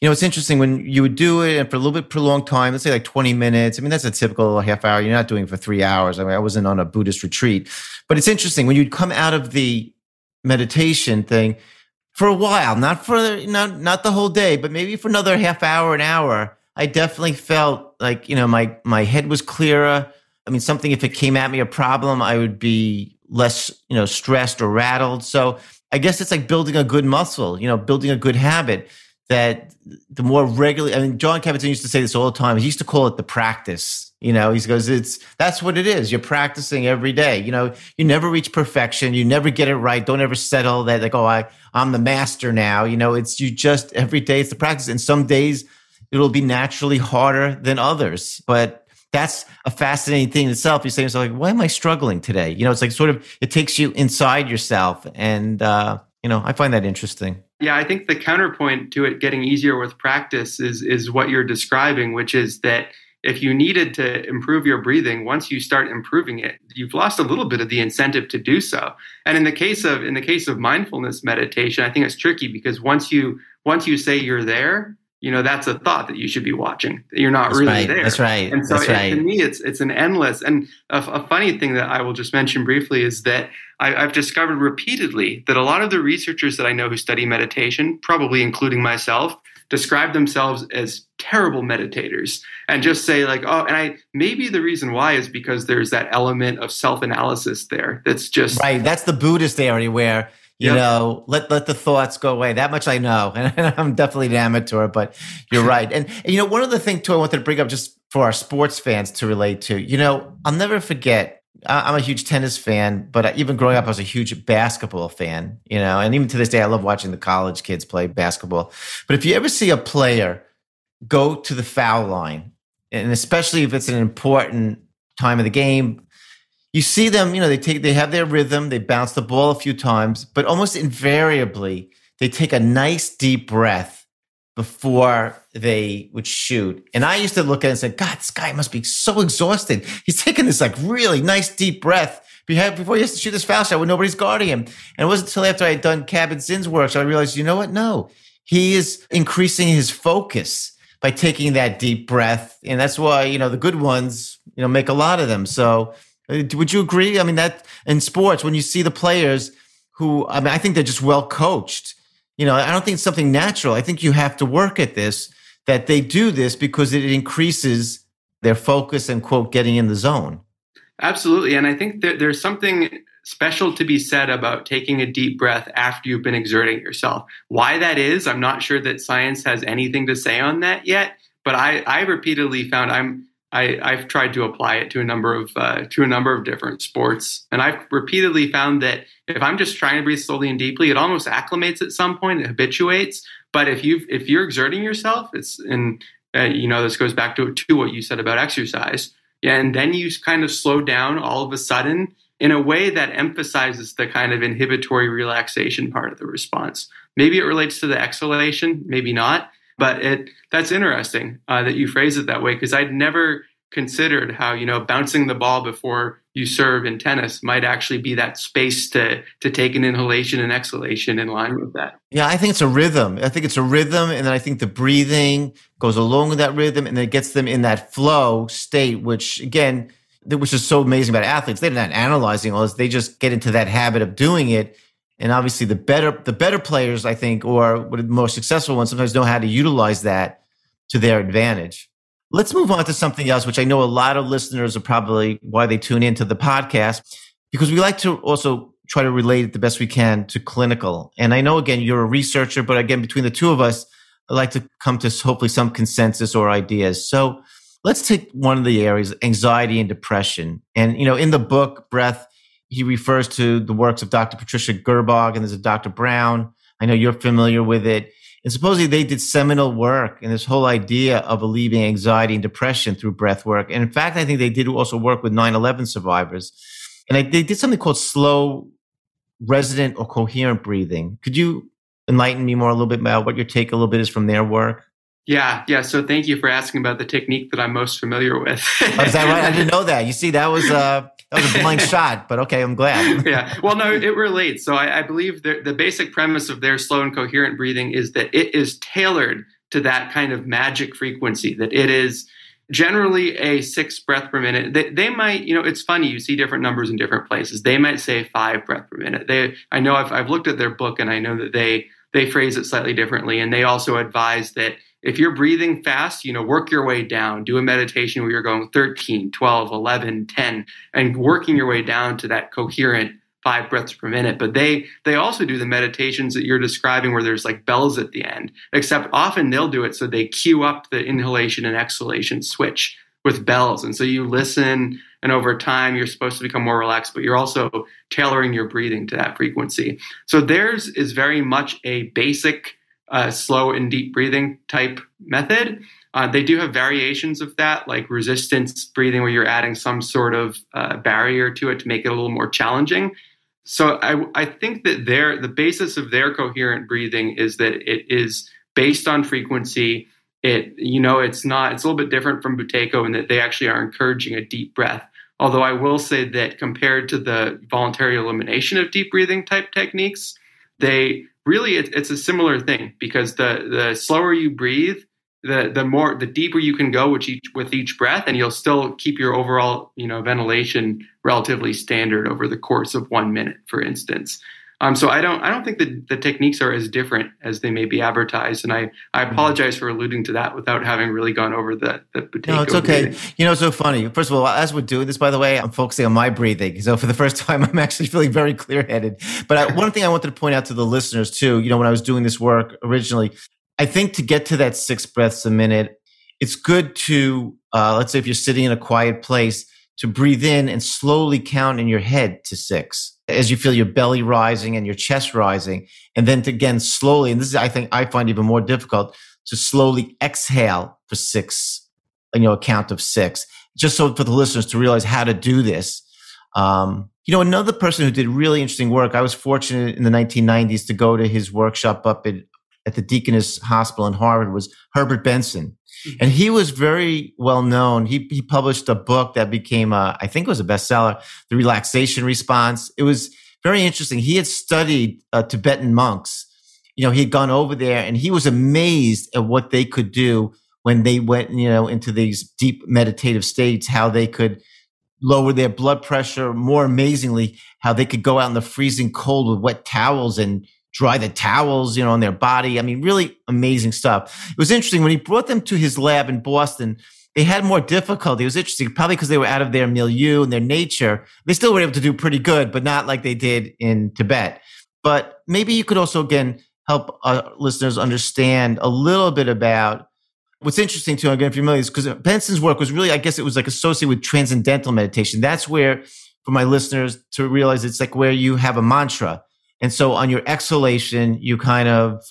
You know, it's interesting when you would do it and for a little bit prolonged time, let's say like 20 minutes. I mean, that's a typical half hour. You're not doing it for three hours. I mean, I wasn't on a Buddhist retreat, but it's interesting when you'd come out of the meditation thing for a while, not for not not the whole day, but maybe for another half hour, an hour. I definitely felt like you know my my head was clearer. I mean, something if it came at me a problem, I would be less you know stressed or rattled. So I guess it's like building a good muscle, you know, building a good habit. That the more regularly, I mean, John Kabat-Zinn used to say this all the time. He used to call it the practice you know, he goes, it's that's what it is. You're practicing every day. You know, you never reach perfection. You never get it right. Don't ever settle that like, oh, I, I'm the master now. You know, it's you just every day it's the practice. And some days it'll be naturally harder than others. But that's a fascinating thing in itself. You say yourself, like, why am I struggling today? You know, it's like sort of it takes you inside yourself. And uh, you know, I find that interesting. Yeah, I think the counterpoint to it getting easier with practice is is what you're describing, which is that if you needed to improve your breathing once you start improving it you've lost a little bit of the incentive to do so and in the case of in the case of mindfulness meditation i think it's tricky because once you once you say you're there you know that's a thought that you should be watching you're not that's really right. there that's right and so that's it, right. to me it's it's an endless and a, a, funny thing that i will just mention briefly is that I, i've discovered repeatedly that a lot of the researchers that i know who study meditation probably including myself describe themselves as terrible meditators and just say like oh and i maybe the reason why is because there's that element of self-analysis there that's just right that's the buddhist area where You Yep. know, let let the thoughts go away. That much I know, and I'm definitely an amateur. But you're right. And, and you know, one other thing too, I wanted to bring up just for our sports fans to relate to. You know, I'll never forget. I'm a huge tennis fan, but even growing up, I was a huge basketball fan. You know, and even to this day, I love watching the college kids play basketball. But if you ever see a player go to the foul line, and especially if it's an important time of the game, you see them, you know, they take they have their rhythm, they bounce the ball a few times, but almost invariably they take a nice deep breath before they would shoot. And I used to look at it and say, God, this guy must be so exhausted. He's taking this like really nice deep breath before he has to shoot this foul shot when nobody's guarding him. And it wasn't until after I had done Kabat-Zinn's work, so I realized, you know what? No, he is increasing his focus by taking that deep breath. And that's why, you know, the good ones, you know, make a lot of them. So uh, would you agree? I mean, that in sports, when you see the players who, I mean, I think they're just well coached. You know, I don't think it's something natural. I think you have to work at this, that they do this because it increases their focus and, quote, getting in the zone. Absolutely. And I think that there's something special to be said about taking a deep breath after you've been exerting yourself. Why that is, I'm not sure that science has anything to say on that yet. But I, I repeatedly found I'm I, I've tried to apply it to a number of uh, to a number of different sports, and I've repeatedly found that if I'm just trying to breathe slowly and deeply, it almost acclimates at some point, it habituates. But if you if you're exerting yourself, it's and uh, you know this goes back to to what you said about exercise, yeah, and then you kind of slow down all of a sudden in a way that emphasizes the kind of inhibitory relaxation part of the response. Maybe it relates to the exhalation, maybe not. But it that's interesting uh, that you phrase it that way because I'd never considered how you know bouncing the ball before you serve in tennis might actually be that space to to take an inhalation and exhalation in line with that. Yeah, I think it's a rhythm. I think it's a rhythm, and then I think the breathing goes along with that rhythm, and it gets them in that flow state, which again, which is so amazing about athletes. They're not analyzing all this; they just get into that habit of doing it. And obviously, the better the better players, I think, or the more successful ones, sometimes know how to utilize that to their advantage. Let's move on to something else, which I know a lot of listeners are probably why they tune into the podcast, because we like to also try to relate it the best we can to clinical. And I know, again, you're a researcher, but again, between the two of us, I'd like to come to hopefully some consensus or ideas. So let's take one of the areas, anxiety and depression. And, you know, in the book, Breath, he refers to the works of Dr. Patricia Gerbarg and there's a Dr. Brown. I know you're familiar with it. And supposedly they did seminal work in this whole idea of alleviating anxiety and depression through breath work. And in fact, I think they did also work with 9 11 survivors. And they, they did something called slow, resonant, or coherent breathing. Could you enlighten me more a little bit about what your take a little bit is from their work? Yeah, yeah. So thank you for asking about the technique that I'm most familiar with. Oh, is that right? I didn't know that. You see, that was uh, that was a blind shot, but okay, I'm glad. yeah. Well, no, it relates. So I, I believe the, the basic premise of their slow and coherent breathing is that it is tailored to that kind of magic frequency. That it is generally a six breath per minute. They, they might, you know, it's funny. You see different numbers in different places. They might say five breath per minute. They, I know, I've, I've looked at their book, and I know that they they phrase it slightly differently, and they also advise that if you're breathing fast, you know, work your way down. Do a meditation where you're going 13, 12, 11, 10, and working your way down to that coherent five breaths per minute. But they they also do the meditations that you're describing where there's like bells at the end. Except often they'll do it so they cue up the inhalation and exhalation switch with bells. And so you listen and over time you're supposed to become more relaxed, but you're also tailoring your breathing to that frequency. So theirs is very much a basic uh, slow and deep breathing type method. Uh, they do have variations of that, like resistance breathing, where you're adding some sort of uh, barrier to it to make it a little more challenging. So I, I think that their the basis of their coherent breathing is that it is based on frequency. It you know it's not it's a little bit different from Buteyko in that they actually are encouraging a deep breath. Although I will say that compared to the voluntary elimination of deep breathing type techniques, they really it, it's a similar thing because the the slower you breathe the the more the deeper you can go with each with each breath and you'll still keep your overall you know ventilation relatively standard over the course of one minute for instance Um, so I don't I don't think that the techniques are as different as they may be advertised, and I, I mm-hmm. apologize for alluding to that without having really gone over the the No, it's okay. Breathing. You know, it's so funny. First of all, as we're doing this, by the way, I'm focusing on my breathing. So for the first time, I'm actually feeling very clear headed. But I, one thing I wanted to point out to the listeners too, you know, when I was doing this work originally, I think to get to that six breaths a minute, it's good to uh, let's say if you're sitting in a quiet place to breathe in and slowly count in your head to six as you feel your belly rising and your chest rising. And then to again, slowly, and this is, I think I find even more difficult to slowly exhale for six, you know, a count of six, just so for the listeners to realize how to do this. Um, you know, another person who did really interesting work, I was fortunate in the 1990s to go to his workshop up at, at the Deaconess Hospital in Harvard was Herbert Benson. And he was very well known. He, he published a book that became, a, I think it was a bestseller, The Relaxation Response. It was very interesting. He had studied uh, Tibetan monks. You know, he had gone over there and he was amazed at what they could do when they went, you know, into these deep meditative states, how they could lower their blood pressure. More amazingly, how they could go out in the freezing cold with wet towels and dry the towels, you know, on their body. I mean, really amazing stuff. It was interesting when he brought them to his lab in Boston. They had more difficulty. It was interesting, probably because they were out of their milieu and their nature. They still were able to do pretty good, but not like they did in Tibet. But maybe you could also, again, help our listeners understand a little bit about what's interesting too. Again, if you're familiar, because Benson's work was really, I guess, it was like associated with transcendental meditation. That's where, for my listeners to realize, it's like where you have a mantra and so on your exhalation, you kind of,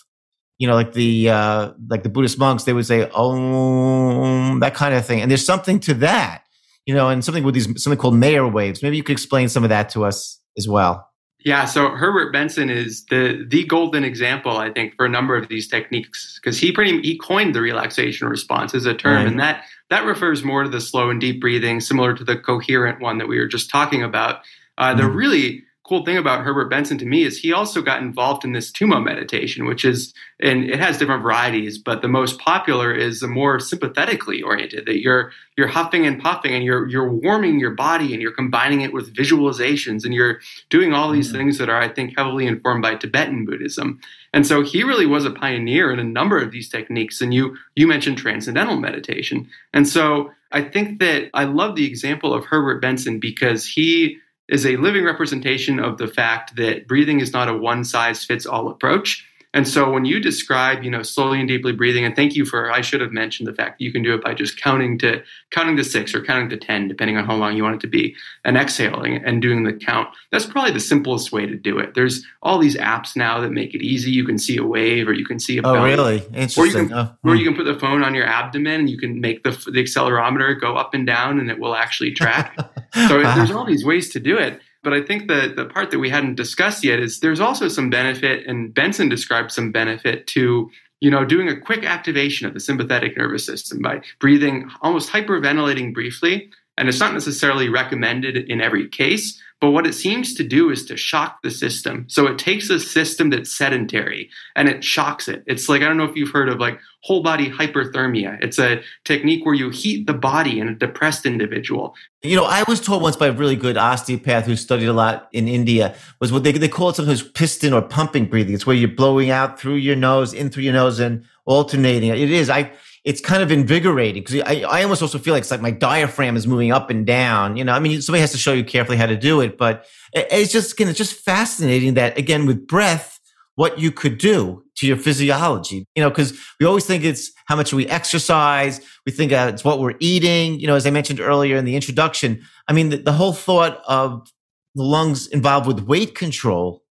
you know, like the uh, like the Buddhist monks, they would say "om," that kind of thing. And there's something to that, you know, and something with these something called Mayer waves. Maybe you could explain some of that to us as well. Yeah, so Herbert Benson is the the golden example, I think, for a number of these techniques because he pretty he coined the relaxation response as a term, right. and that that refers more to the slow and deep breathing, similar to the coherent one that we were just talking about. Uh, mm-hmm. The really cool thing about Herbert Benson to me is he also got involved in this Tummo meditation, which is, and it has different varieties, but the most popular is the more sympathetically oriented that you're you're huffing and puffing and you're you're warming your body and you're combining it with visualizations and you're doing all these mm-hmm. things that are, I think, heavily informed by Tibetan Buddhism. And so he really was a pioneer in a number of these techniques. And you you mentioned transcendental meditation, and so I think that I love the example of Herbert Benson because he is a living representation of the fact that breathing is not a one size fits all approach. And so when you describe, you know, slowly and deeply breathing, and thank you for I should have mentioned the fact that you can do it by just counting to counting to six or counting to ten, depending on how long you want it to be, and exhaling and doing the count. That's probably the simplest way to do it. There's all these apps now that make it easy. You can see a wave, or you can see a oh, really? Interesting. Or you can, oh, or you hmm. can put the phone on your abdomen, and you can make the the accelerometer go up and down, and it will actually track. so there's all these ways to do it. But I think the, the part that we hadn't discussed yet is there's also some benefit, and Benson described some benefit to you know, doing a quick activation of the sympathetic nervous system by breathing, almost hyperventilating briefly. And it's not necessarily recommended in every case, but what it seems to do is to shock the system. So it takes a system that's sedentary and it shocks it. It's like, I don't know if you've heard of like whole body hyperthermia. It's a technique where you heat the body in a depressed individual. You know, I was told once by a really good osteopath who studied a lot in India was what they, they call it sometimes piston or pumping breathing. It's where you're blowing out through your nose, in through your nose and alternating. It is. I, it's kind of invigorating because I, I almost also feel like it's like my diaphragm is moving up and down. You know, I mean, somebody has to show you carefully how to do it, but it's just, again, it's just fascinating that again, with breath, what you could do to your physiology, you know, because we always think it's how much we exercise. We think it's what we're eating. You know, as I mentioned earlier in the introduction, I mean, the, the whole thought of the lungs involved with weight control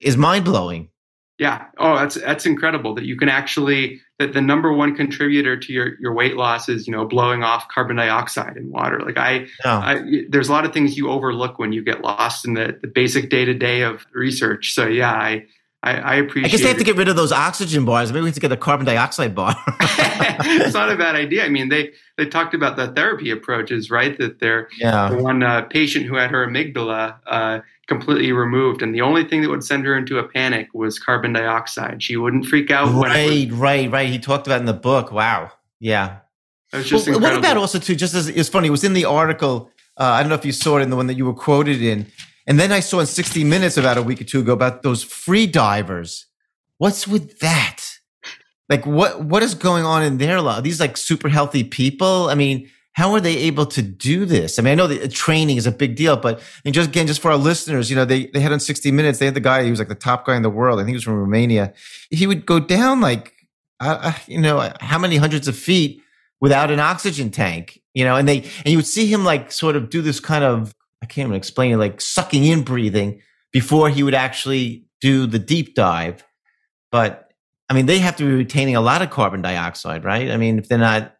is mind blowing. Yeah. Oh, that's that's incredible that you can actually that the number one contributor to your your weight loss is you know blowing off carbon dioxide in water. Like I. I there's a lot of things you overlook when you get lost in the, the basic day to day of research. So yeah, I I, I, appreciate. I guess they have to get rid of those oxygen bars. Maybe we have to get a carbon dioxide bar. it's not a bad idea. I mean, they they talked about the therapy approaches, right? That they're yeah. the one uh, patient who had her amygdala uh, completely removed, and the only thing that would send her into a panic was carbon dioxide. She wouldn't freak out. Right, right, right. He talked about in the book. Wow. Yeah. just well, what about also too? Just as it's funny, it was in the article. Uh, I don't know if you saw it in the one that you were quoted in And then I saw in 60 Minutes about a week or two ago about those free divers. What's with that? Like what what is going on in their life? These like super healthy people. I mean, how are they able to do this? I mean, I know that training is a big deal, but and just again, just for our listeners, you know, they they had on 60 Minutes, they had the guy he was like the top guy in the world. I think he was from Romania. He would go down like, uh, uh you know, how many hundreds of feet without an oxygen tank, you know, and they and you would see him like sort of do this kind of I can't even explain it, like sucking in breathing before he would actually do the deep dive. But I mean, they have to be retaining a lot of carbon dioxide, right? I mean, if they're not,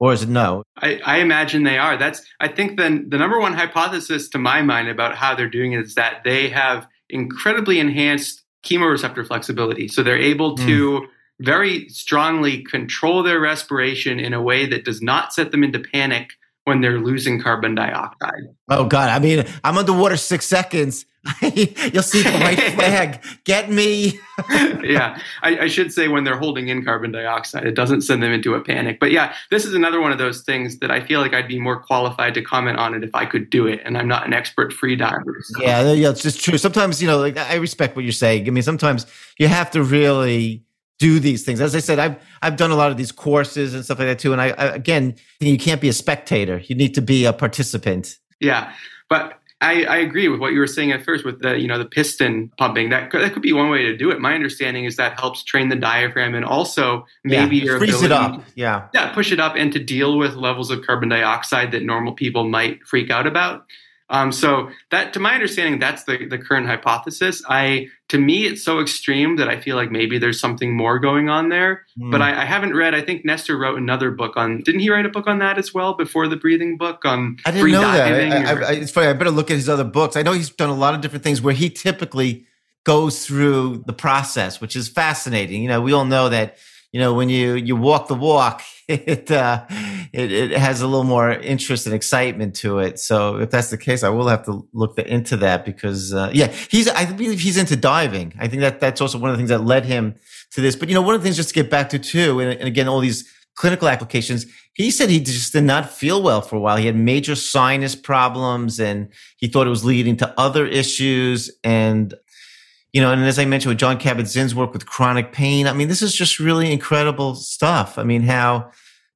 or is it no? I, I imagine they are. That's, I think, then the number one hypothesis to my mind about how they're doing it is that they have incredibly enhanced chemoreceptor flexibility. So they're able to mm. very strongly control their respiration in a way that does not set them into panic when they're losing carbon dioxide. Oh God! I mean, I'm underwater six seconds. You'll see the white flag. Get me. yeah, I, I, should say when they're holding in carbon dioxide, it doesn't send them into a panic. But yeah, this is another one of those things that I feel like I'd be more qualified to comment on it if I could do it, and I'm not an expert free diver. So. Yeah, yeah, it's just true. Sometimes you know, like I respect what you're saying. I mean, sometimes you have to really do these things. As I said, I've I've done a lot of these courses and stuff like that too. And I, I again, you can't be a spectator. You need to be a participant. Yeah, but I, I, agree with what you were saying at first with the you know the piston pumping. That could, that could be one way to do it. My understanding is that helps train the diaphragm and also maybe yeah, your freeze ability, it up. Yeah, yeah, push it up and to deal with levels of carbon dioxide that normal people might freak out about. Um, so that, to my understanding, that's the, the current hypothesis. I, to me, it's so extreme that I feel like maybe there's something more going on there. Mm. But I, I, haven't read. I think Nestor wrote another book on. Didn't he write a book on that as well before the breathing book on? I didn't know that. I, I, it's funny. I better look at his other books. I know he's done a lot of different things where he typically goes through the process, which is fascinating. You know, we all know that you know, when you you walk the walk, it uh, it, it has a little more interest and excitement to it. So if that's the case, I will have to look into that because uh, yeah, he's I believe he's into diving. I think that that's also one of the things that led him to this. But you know, one of the things just to get back to too, and, and again, all these clinical applications. He said he just did not feel well for a while. He had major sinus problems and he thought it was leading to other issues. And you know, and as I mentioned with John Kabat-Zinn's work with chronic pain, I mean, this is just really incredible stuff. I mean, how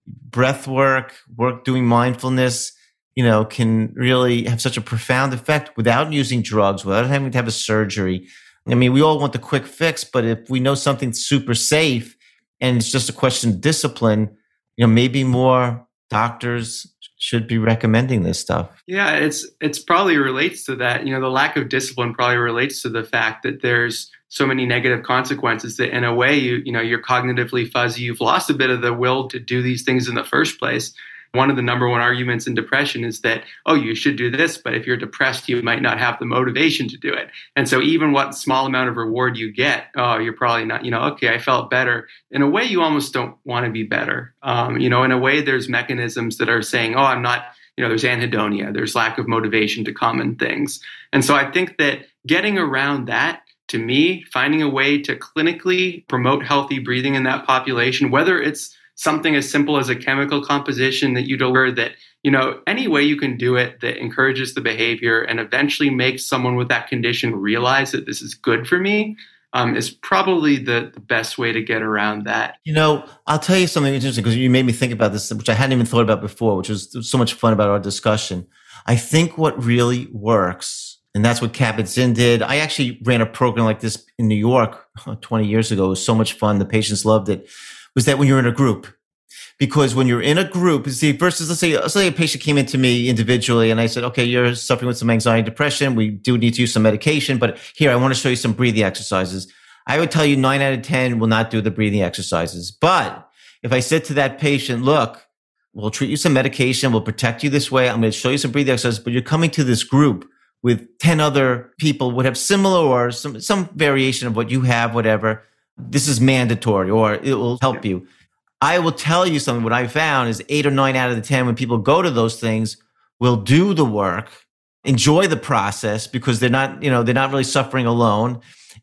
breath work, work doing mindfulness, you know, can really have such a profound effect without using drugs, without having to have a surgery. I mean, we all want the quick fix, but if we know something's super safe and it's just a question of discipline, you know, maybe more doctors should be recommending this stuff. Yeah, it's it's probably relates to that. You know, the lack of discipline probably relates to the fact that there's so many negative consequences that in a way you you know you're cognitively fuzzy. You've lost a bit of the will to do these things in the first place one of the number one arguments in depression is that oh you should do this but if you're depressed you might not have the motivation to do it. And so even what small amount of reward you get oh you're probably not you know okay i felt better. In a way you almost don't want to be better. Um, you know in a way there's mechanisms that are saying oh i'm not you know there's anhedonia there's lack of motivation to common things. And so i think that getting around that to me finding a way to clinically promote healthy breathing in that population whether it's something as simple as a chemical composition that you deliver that you know any way you can do it that encourages the behavior and eventually makes someone with that condition realize that this is good for me um, is probably the, the best way to get around that. You know, I'll tell you something interesting because you made me think about this, which I hadn't even thought about before, which was so much fun about our discussion. I think what really works, and that's what Kabat-Zinn did. I actually ran a program like this in New York 20 years ago. It was so much fun. The patients loved it was that when you're in a group, because when you're in a group, see, versus let's say, let's say a patient came into me individually and I said, okay, you're suffering with some anxiety, and depression. We do need to use some medication, but here, I want to show you some breathing exercises. I would tell you nine out of 10 will not do the breathing exercises. But if I said to that patient, look, we'll treat you some medication. We'll protect you this way. I'm going to show you some breathing exercises, but you're coming to this group with 10 other people would have similar or some, some variation of what you have, whatever this is mandatory or it will help you. I will tell you something. What I found is eight or nine out of the 10 when people go to those things will do the work, enjoy the process because they're not, you know, they're not really suffering alone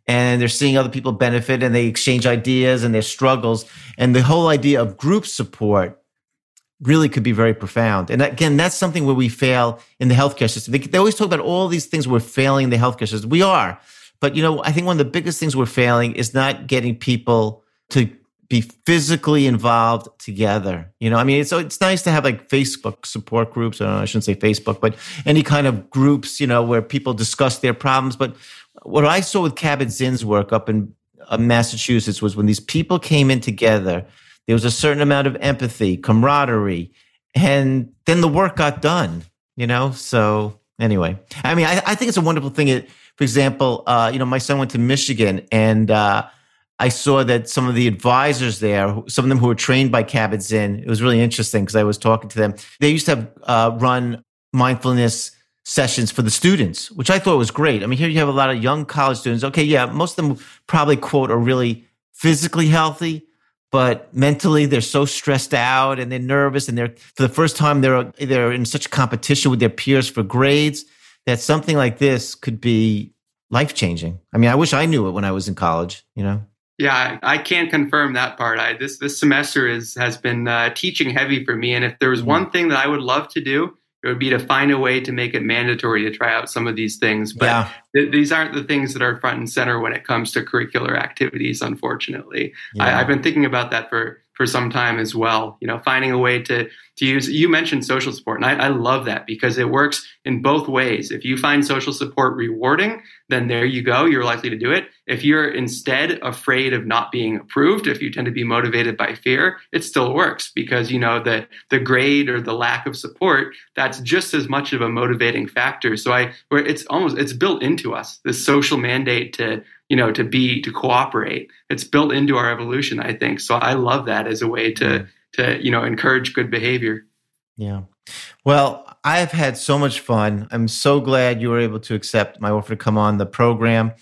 and they're seeing other people benefit and they exchange ideas and their struggles. And the whole idea of group support really could be very profound. And again, that's something where we fail in the healthcare system. They, they always talk about all these things we're failing in the healthcare system. We are. But, you know, I think one of the biggest things we're failing is not getting people to be physically involved together. You know, I mean, it's it's nice to have like Facebook support groups. I, know, I shouldn't say Facebook, but any kind of groups, you know, where people discuss their problems. But what I saw with Kabat-Zinn's work up in uh, Massachusetts was when these people came in together, there was a certain amount of empathy, camaraderie, and then the work got done. You know, so anyway, I mean, I, I think it's a wonderful thing. It, for example, uh, you know, my son went to Michigan and. Uh, I saw that some of the advisors there, some of them who were trained by Kabat-Zinn, it was really interesting because I was talking to them. They used to have uh, run mindfulness sessions for the students, which I thought was great. I mean, here you have a lot of young college students. Okay, yeah, most of them probably quote are really physically healthy, but mentally they're so stressed out and they're nervous and they're for the first time they're they're in such competition with their peers for grades that something like this could be life changing. I mean, I wish I knew it when I was in college, you know. Yeah, I can't confirm that part. I this this semester is has been uh, teaching heavy for me, and if there was one thing that I would love to do, it would be to find a way to make it mandatory to try out some of these things. But yeah. th- these aren't the things that are front and center when it comes to curricular activities. Unfortunately, yeah. I, I've been thinking about that for for some time as well. You know, finding a way to to use. You mentioned social support, and I, I, love that because it works in both ways. If you find social support rewarding, then there you go. You're likely to do it. If you're instead afraid of not being approved, if you tend to be motivated by fear, it still works because you know that the grade or the lack of support that's just as much of a motivating factor. So I, where it's almost it's built into us this social mandate to you know to be to cooperate. It's built into our evolution, I think. So I love that as a way to. To you know encourage good behavior yeah well i've had so much fun i'm so glad you were able to accept my offer to come on the program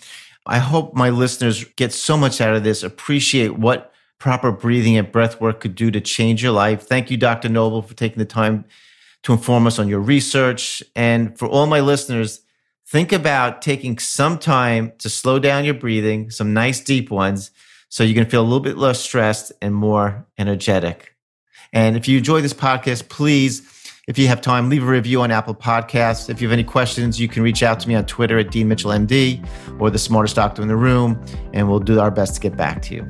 i hope my listeners get so much out of this appreciate what proper breathing and breath work could do to change your life thank you dr noble for taking the time to inform us on your research and for all my listeners think about taking some time to slow down your breathing some nice deep ones so you can feel a little bit less stressed and more energetic and if you enjoy this podcast, please, if you have time, leave a review on Apple Podcasts. If you have any questions, you can reach out to me on Twitter at Dean Mitchell MD or the smartest doctor in the room, and we'll do our best to get back to you.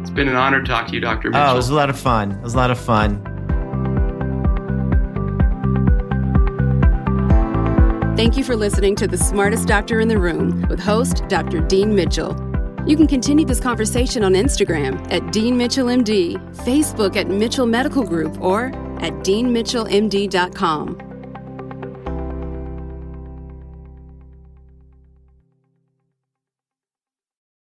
It's been an honor to talk to you, Dr. Mitchell. Oh, it was a lot of fun. It was a lot of fun. Thank you for listening to The Smartest Doctor in the Room with host Dr. Dean Mitchell. You can continue this conversation on Instagram at Dean Mitchell MD, Facebook at Mitchell Medical Group, or at deanmitchellmd.com.